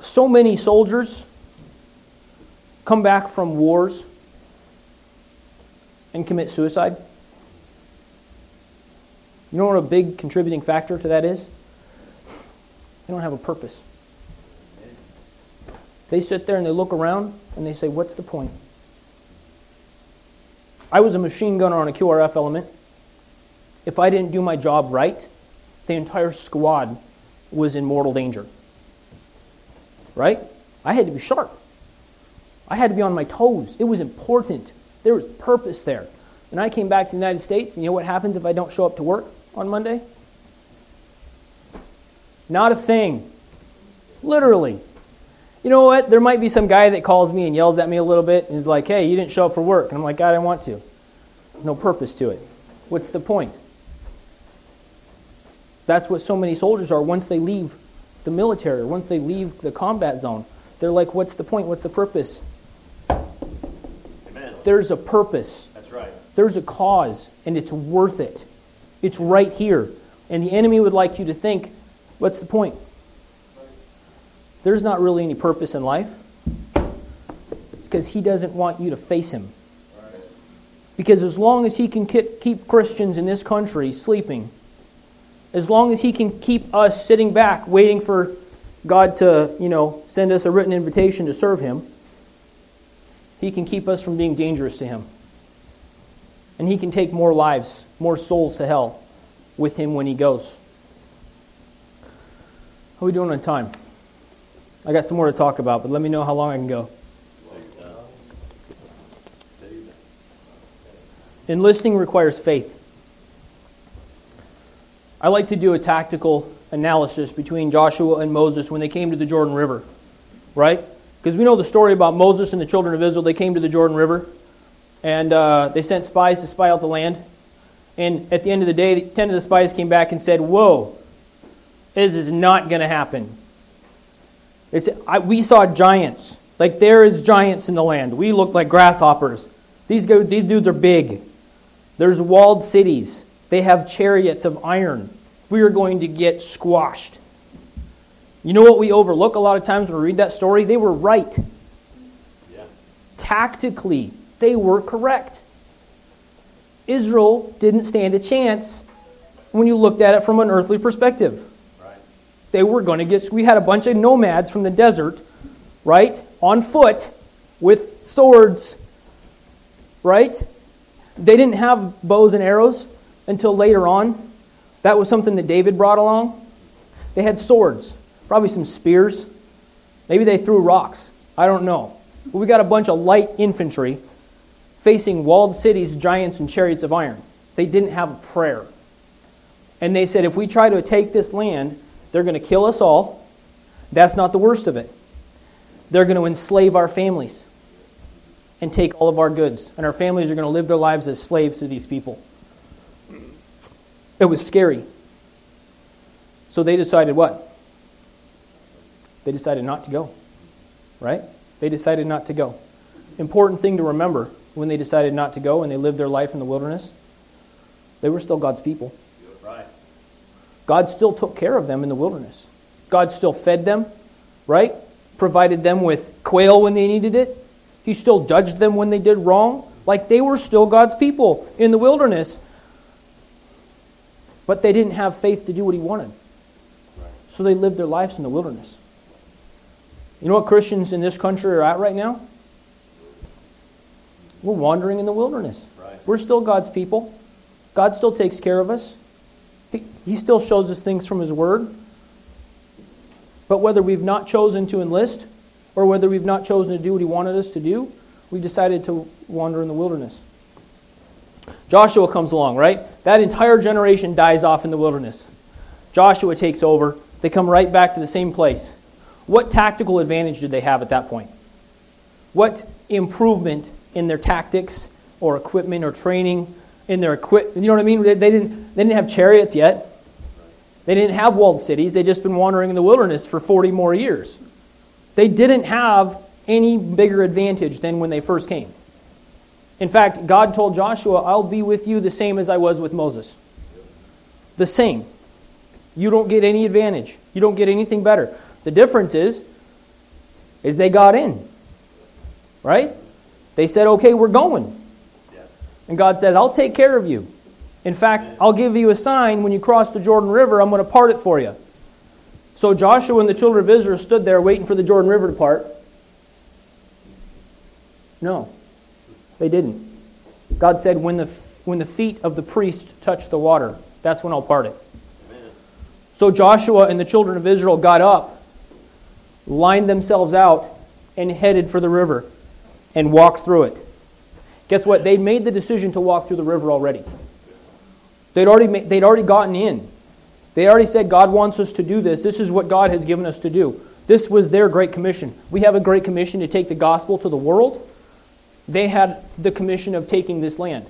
So many soldiers come back from wars and commit suicide. You know what a big contributing factor to that is? They don't have a purpose. They sit there and they look around and they say, What's the point? I was a machine gunner on a QRF element. If I didn't do my job right, the entire squad was in mortal danger. Right? I had to be sharp. I had to be on my toes. It was important. There was purpose there. And I came back to the United States, and you know what happens if I don't show up to work on Monday? Not a thing. Literally. You know what? There might be some guy that calls me and yells at me a little bit and is like, hey, you didn't show up for work. And I'm like, God, I don't want to. There's no purpose to it. What's the point? That's what so many soldiers are once they leave the military once they leave the combat zone. They're like, what's the point? What's the purpose? Amen. There's a purpose. That's right. There's a cause, and it's worth it. It's right here. And the enemy would like you to think, what's the point? There's not really any purpose in life. It's because he doesn't want you to face him. Because as long as he can keep Christians in this country sleeping, as long as he can keep us sitting back waiting for God to, you know, send us a written invitation to serve him, he can keep us from being dangerous to him. And he can take more lives, more souls to hell with him when he goes. How are we doing on time? I got some more to talk about, but let me know how long I can go. Enlisting requires faith. I like to do a tactical analysis between Joshua and Moses when they came to the Jordan River, right? Because we know the story about Moses and the children of Israel. They came to the Jordan River, and uh, they sent spies to spy out the land. And at the end of the day, 10 of the spies came back and said, Whoa, this is not going to happen. They said, We saw giants. Like there is giants in the land. We look like grasshoppers. These, go, these dudes are big. There's walled cities. They have chariots of iron. We are going to get squashed. You know what we overlook a lot of times when we read that story? They were right. Yeah. Tactically, they were correct. Israel didn't stand a chance when you looked at it from an earthly perspective. They were going to get. We had a bunch of nomads from the desert, right, on foot with swords, right? They didn't have bows and arrows until later on. That was something that David brought along. They had swords, probably some spears. Maybe they threw rocks. I don't know. But we got a bunch of light infantry facing walled cities, giants, and chariots of iron. They didn't have a prayer. And they said, if we try to take this land, they're going to kill us all. That's not the worst of it. They're going to enslave our families and take all of our goods. And our families are going to live their lives as slaves to these people. It was scary. So they decided what? They decided not to go. Right? They decided not to go. Important thing to remember when they decided not to go and they lived their life in the wilderness, they were still God's people. God still took care of them in the wilderness. God still fed them, right? Provided them with quail when they needed it. He still judged them when they did wrong. Like they were still God's people in the wilderness. But they didn't have faith to do what He wanted. So they lived their lives in the wilderness. You know what Christians in this country are at right now? We're wandering in the wilderness. Right. We're still God's people. God still takes care of us. He, still shows us things from His Word. But whether we've not chosen to enlist or whether we've not chosen to do what He wanted us to do, we've decided to wander in the wilderness. Joshua comes along, right? That entire generation dies off in the wilderness. Joshua takes over. They come right back to the same place. What tactical advantage did they have at that point? What improvement in their tactics or equipment or training in their equipment. You know what I mean? They didn't. They didn't have chariots yet. They didn't have walled cities. They'd just been wandering in the wilderness for 40 more years. They didn't have any bigger advantage than when they first came. In fact, God told Joshua, I'll be with you the same as I was with Moses. The same. You don't get any advantage. You don't get anything better. The difference is, is they got in. Right? They said, okay, we're going. And God says, I'll take care of you. In fact, I'll give you a sign when you cross the Jordan River, I'm going to part it for you. So Joshua and the children of Israel stood there waiting for the Jordan River to part. No, they didn't. God said, when the, when the feet of the priest touch the water, that's when I'll part it. So Joshua and the children of Israel got up, lined themselves out, and headed for the river and walked through it. Guess what? They'd made the decision to walk through the river already. They'd already, made, they'd already gotten in. They already said, God wants us to do this. This is what God has given us to do. This was their great commission. We have a great commission to take the gospel to the world. They had the commission of taking this land.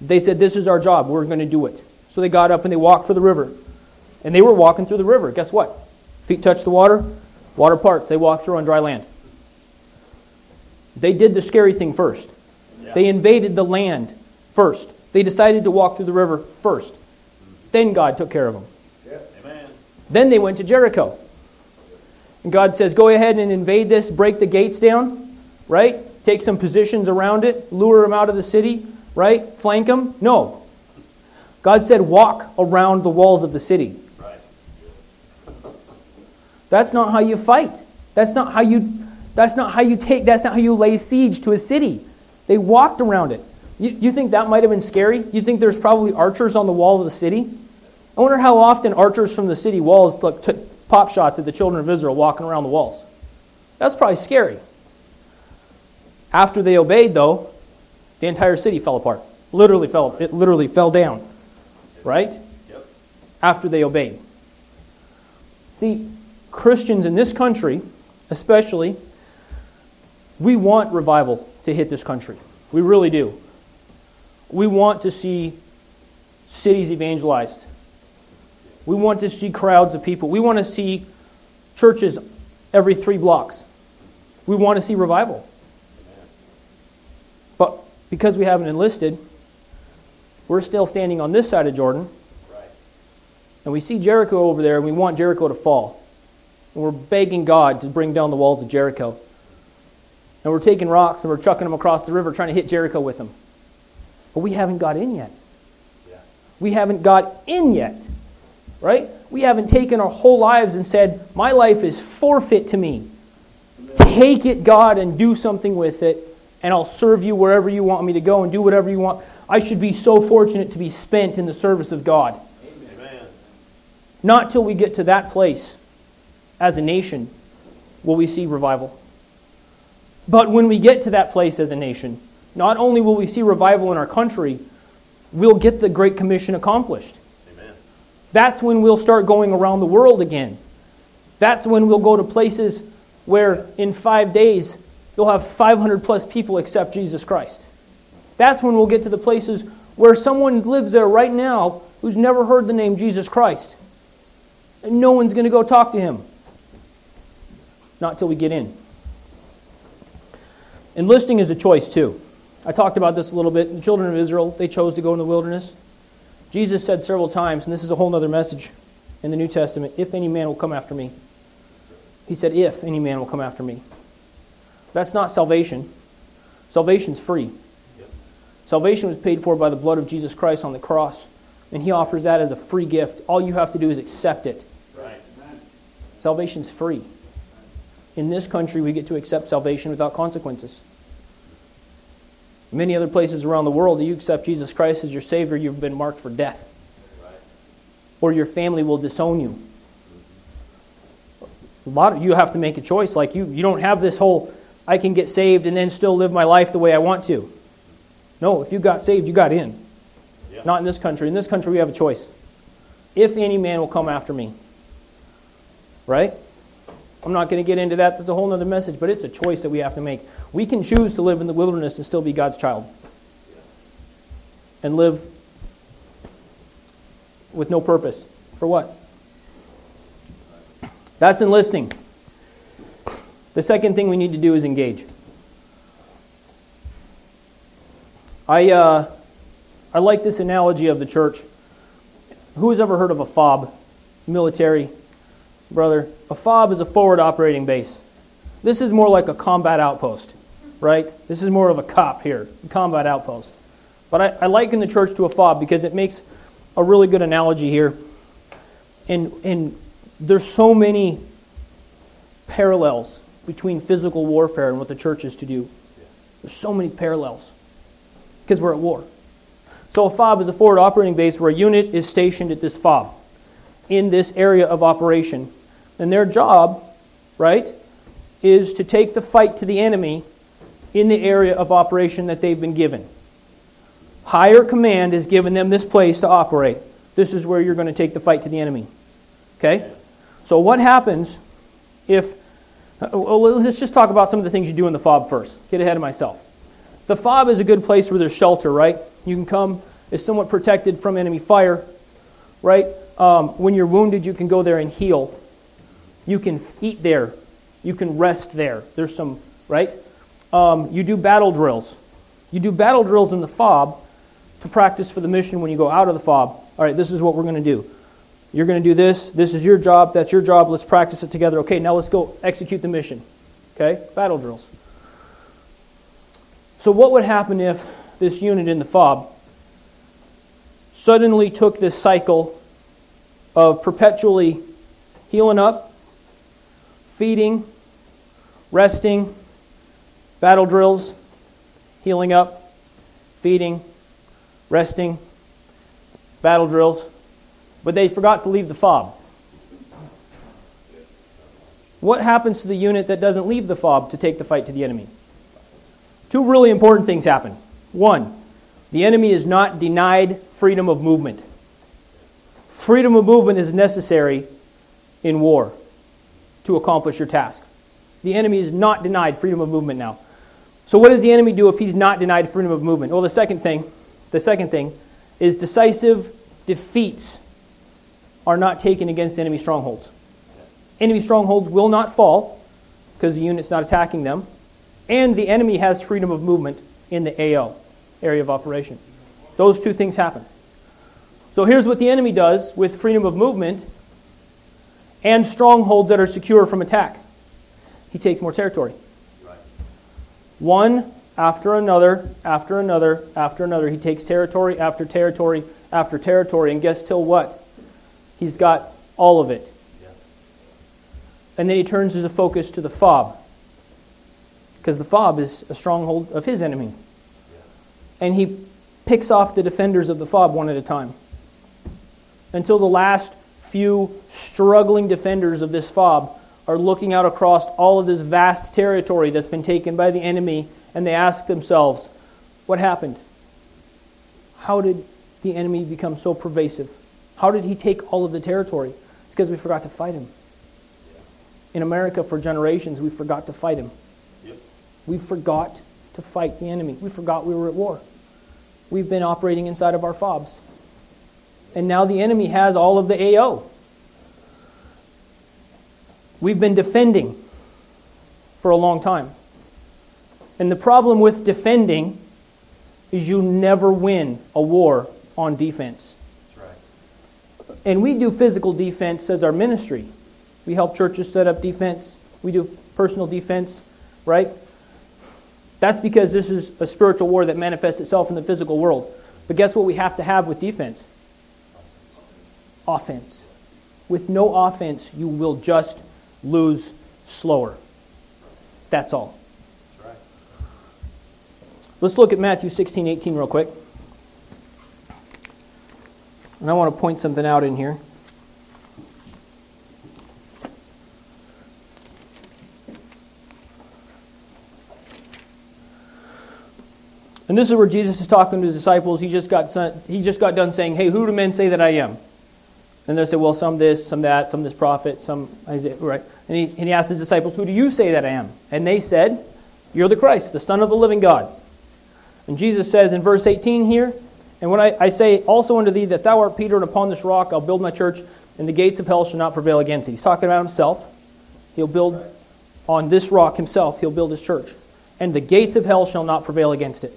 They said, This is our job. We're going to do it. So they got up and they walked for the river. And they were walking through the river. Guess what? Feet touch the water, water parts. They walked through on dry land. They did the scary thing first. They invaded the land first. They decided to walk through the river first. Then God took care of them. Amen. Then they went to Jericho. And God says, Go ahead and invade this, break the gates down, right? Take some positions around it, lure them out of the city, right? Flank them. No. God said, Walk around the walls of the city. Right. That's not how you fight. That's not how you that's not how you take that's not how you lay siege to a city. They walked around it. You, you think that might have been scary? You think there's probably archers on the wall of the city? I wonder how often archers from the city walls look, took pop shots at the children of Israel walking around the walls. That's probably scary. After they obeyed, though, the entire city fell apart. Literally fell. It literally fell down. Right? Yep. After they obeyed. See, Christians in this country, especially, we want revival to hit this country. We really do. We want to see cities evangelized. We want to see crowds of people. We want to see churches every three blocks. We want to see revival. But because we haven't enlisted, we're still standing on this side of Jordan. And we see Jericho over there, and we want Jericho to fall. And we're begging God to bring down the walls of Jericho. And we're taking rocks and we're chucking them across the river, trying to hit Jericho with them. But we haven't got in yet. Yeah. We haven't got in yet. right? We haven't taken our whole lives and said, My life is forfeit to me. Take it, God, and do something with it, and I'll serve you wherever you want me to go and do whatever you want. I should be so fortunate to be spent in the service of God. Amen. Not till we get to that place as a nation will we see revival. But when we get to that place as a nation, not only will we see revival in our country, we'll get the Great Commission accomplished. Amen. That's when we'll start going around the world again. That's when we'll go to places where in five days you'll have 500 plus people accept Jesus Christ. That's when we'll get to the places where someone lives there right now who's never heard the name Jesus Christ. And no one's going to go talk to him. Not till we get in. Enlisting is a choice, too. I talked about this a little bit. The children of Israel, they chose to go in the wilderness. Jesus said several times, and this is a whole other message in the New Testament if any man will come after me. He said, if any man will come after me. That's not salvation. Salvation's free. Salvation was paid for by the blood of Jesus Christ on the cross, and he offers that as a free gift. All you have to do is accept it. Right. Salvation's free. In this country, we get to accept salvation without consequences. Many other places around the world, you accept Jesus Christ as your Savior, you've been marked for death. Or your family will disown you. A lot of you have to make a choice. Like you, you don't have this whole I can get saved and then still live my life the way I want to. No, if you got saved, you got in. Yeah. Not in this country. In this country, we have a choice. If any man will come after me. Right? I'm not going to get into that. That's a whole other message, but it's a choice that we have to make. We can choose to live in the wilderness and still be God's child. And live with no purpose. For what? That's enlisting. The second thing we need to do is engage. I, uh, I like this analogy of the church. Who has ever heard of a FOB? Military, brother. A FOB is a forward operating base. This is more like a combat outpost, right? This is more of a COP here, a combat outpost. But I, I liken the church to a FOB because it makes a really good analogy here. And, and there's so many parallels between physical warfare and what the church is to do. There's so many parallels because we're at war. So a FOB is a forward operating base where a unit is stationed at this FOB in this area of operation. And their job, right, is to take the fight to the enemy in the area of operation that they've been given. Higher command has given them this place to operate. This is where you're going to take the fight to the enemy. Okay? So what happens if well, let's just talk about some of the things you do in the fob first. Get ahead of myself. The fob is a good place where there's shelter, right? You can come, it's somewhat protected from enemy fire, right? Um, when you're wounded, you can go there and heal. You can eat there. You can rest there. There's some, right? Um, you do battle drills. You do battle drills in the fob to practice for the mission when you go out of the fob. All right, this is what we're going to do. You're going to do this. This is your job. That's your job. Let's practice it together. Okay, now let's go execute the mission. Okay? Battle drills. So, what would happen if this unit in the FOB suddenly took this cycle of perpetually healing up, feeding, resting, battle drills, healing up, feeding, resting, battle drills? but they forgot to leave the fob. What happens to the unit that doesn't leave the fob to take the fight to the enemy? Two really important things happen. One, the enemy is not denied freedom of movement. Freedom of movement is necessary in war to accomplish your task. The enemy is not denied freedom of movement now. So what does the enemy do if he's not denied freedom of movement? Well, the second thing, the second thing is decisive defeats are not taken against enemy strongholds. Enemy strongholds will not fall because the unit's not attacking them, and the enemy has freedom of movement in the AO, area of operation. Those two things happen. So here's what the enemy does with freedom of movement and strongholds that are secure from attack he takes more territory. One after another, after another, after another. He takes territory after territory after territory, and guess till what? He's got all of it. And then he turns his focus to the fob. Because the fob is a stronghold of his enemy. And he picks off the defenders of the fob one at a time. Until the last few struggling defenders of this fob are looking out across all of this vast territory that's been taken by the enemy, and they ask themselves, What happened? How did the enemy become so pervasive? How did he take all of the territory? It's because we forgot to fight him. In America, for generations, we forgot to fight him. We forgot to fight the enemy. We forgot we were at war. We've been operating inside of our fobs. And now the enemy has all of the AO. We've been defending for a long time. And the problem with defending is you never win a war on defense. Right. And we do physical defense as our ministry. We help churches set up defense. We do personal defense, right? That's because this is a spiritual war that manifests itself in the physical world. But guess what we have to have with defense? Offense. With no offense, you will just lose slower. That's all. Let's look at Matthew 16, 18 real quick. And I want to point something out in here. And this is where Jesus is talking to his disciples. He just got he just got done saying, "Hey, who do men say that I am?" And they say, "Well, some this, some that, some this prophet, some Isaiah." Right? And he and he asked his disciples, "Who do you say that I am?" And they said, "You're the Christ, the Son of the living God." And Jesus says in verse 18 here, "And when I, I say also unto thee that thou art Peter, and upon this rock I'll build my church, and the gates of hell shall not prevail against it." He's talking about himself. He'll build on this rock himself. He'll build his church, and the gates of hell shall not prevail against it.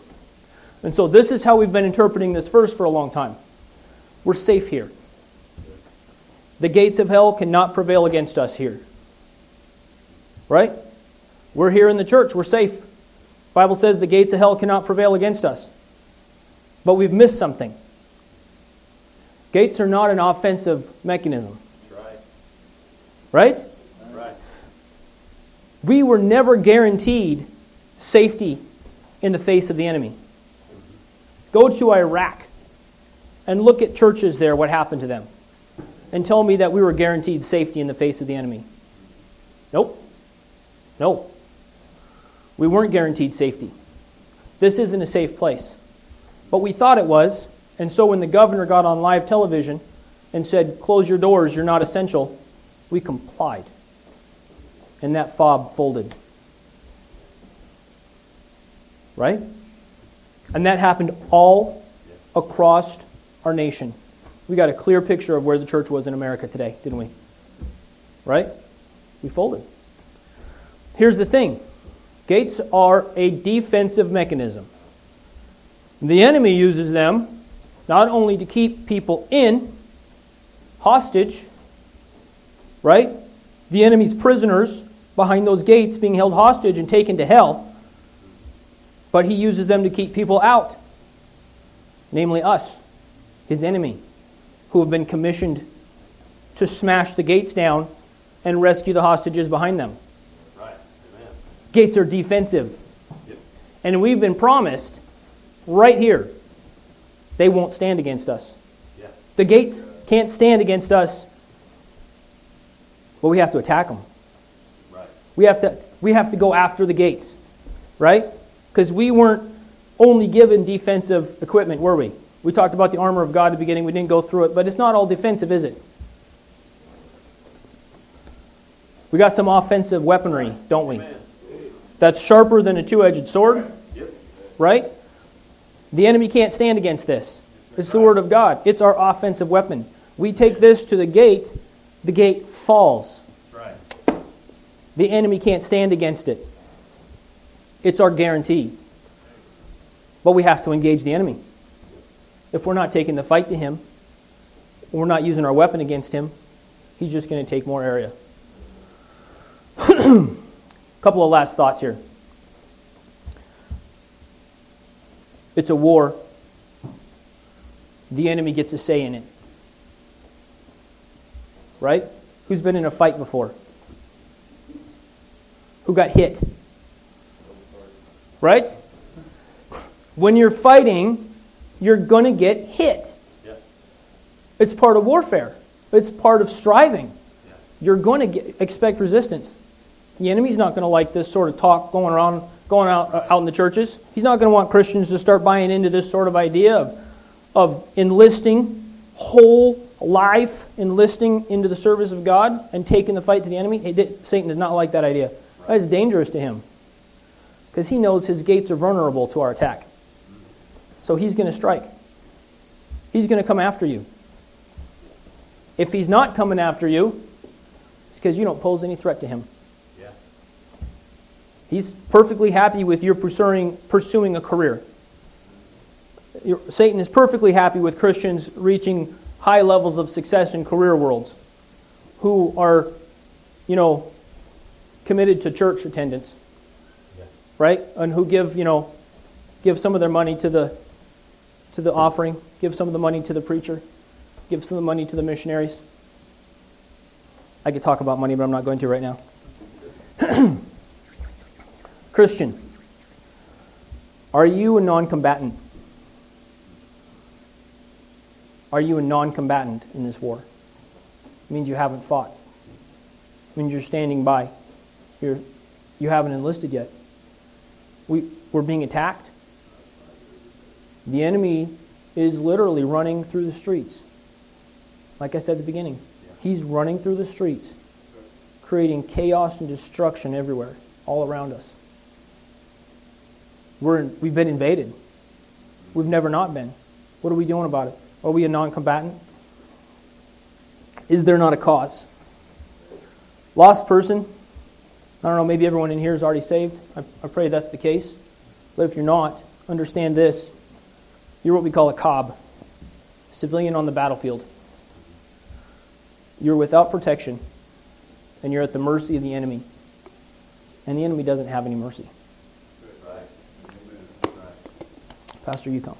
And so this is how we've been interpreting this verse for a long time. We're safe here. The gates of hell cannot prevail against us here. Right? We're here in the church. We're safe. Bible says the gates of hell cannot prevail against us. But we've missed something. Gates are not an offensive mechanism. Right? Right. We were never guaranteed safety in the face of the enemy. Go to Iraq and look at churches there, what happened to them, and tell me that we were guaranteed safety in the face of the enemy. Nope. No. We weren't guaranteed safety. This isn't a safe place. But we thought it was, and so when the governor got on live television and said, Close your doors, you're not essential, we complied. And that fob folded. Right? And that happened all across our nation. We got a clear picture of where the church was in America today, didn't we? Right? We folded. Here's the thing gates are a defensive mechanism. The enemy uses them not only to keep people in, hostage, right? The enemy's prisoners behind those gates being held hostage and taken to hell but he uses them to keep people out, namely us, his enemy, who have been commissioned to smash the gates down and rescue the hostages behind them. Right. Gates are defensive. Yep. And we've been promised right here they won't stand against us. Yeah. The gates can't stand against us, but we have to attack them. Right. We have to, we have to go after the gates, right? Because we weren't only given defensive equipment, were we? We talked about the armor of God at the beginning. We didn't go through it, but it's not all defensive, is it? We got some offensive weaponry, don't we? That's sharper than a two edged sword, right? The enemy can't stand against this. It's the Word of God, it's our offensive weapon. We take this to the gate, the gate falls. The enemy can't stand against it. It's our guarantee. But we have to engage the enemy. If we're not taking the fight to him, we're not using our weapon against him, he's just going to take more area. A Couple of last thoughts here. It's a war. The enemy gets a say in it. right? Who's been in a fight before? Who got hit? Right? When you're fighting, you're going to get hit. Yeah. It's part of warfare. It's part of striving. You're going to get, expect resistance. The enemy's not going to like this sort of talk going around, going out uh, out in the churches. He's not going to want Christians to start buying into this sort of idea of, of enlisting whole life, enlisting into the service of God and taking the fight to the enemy. He did- Satan does not like that idea. That is dangerous to him because he knows his gates are vulnerable to our attack. So he's going to strike. He's going to come after you. If he's not coming after you, it's because you don't pose any threat to him. Yeah. He's perfectly happy with your pursuing, pursuing a career. Your- Satan is perfectly happy with Christians reaching high levels of success in career worlds who are, you know, committed to church attendance, Yeah. right? And who give, you know, give some of their money to the to the offering, give some of the money to the preacher, give some of the money to the missionaries. I could talk about money, but I'm not going to right now. Christian, are you a non combatant? Are you a non combatant in this war? It means you haven't fought. It means you're standing by. You're, you haven't enlisted yet. We, we're being attacked. The enemy is literally running through the streets. Like I said at the beginning, he's running through the streets, creating chaos and destruction everywhere, all around us. We're in, we've been invaded. We've never not been. What are we doing about it? Are we a non combatant? Is there not a cause? Lost person, I don't know, maybe everyone in here is already saved. I, I pray that's the case. But if you're not, understand this. You're what we call a cob, civilian on the battlefield. You're without protection, and you're at the mercy of the enemy. And the enemy doesn't have any mercy. Pastor, you come.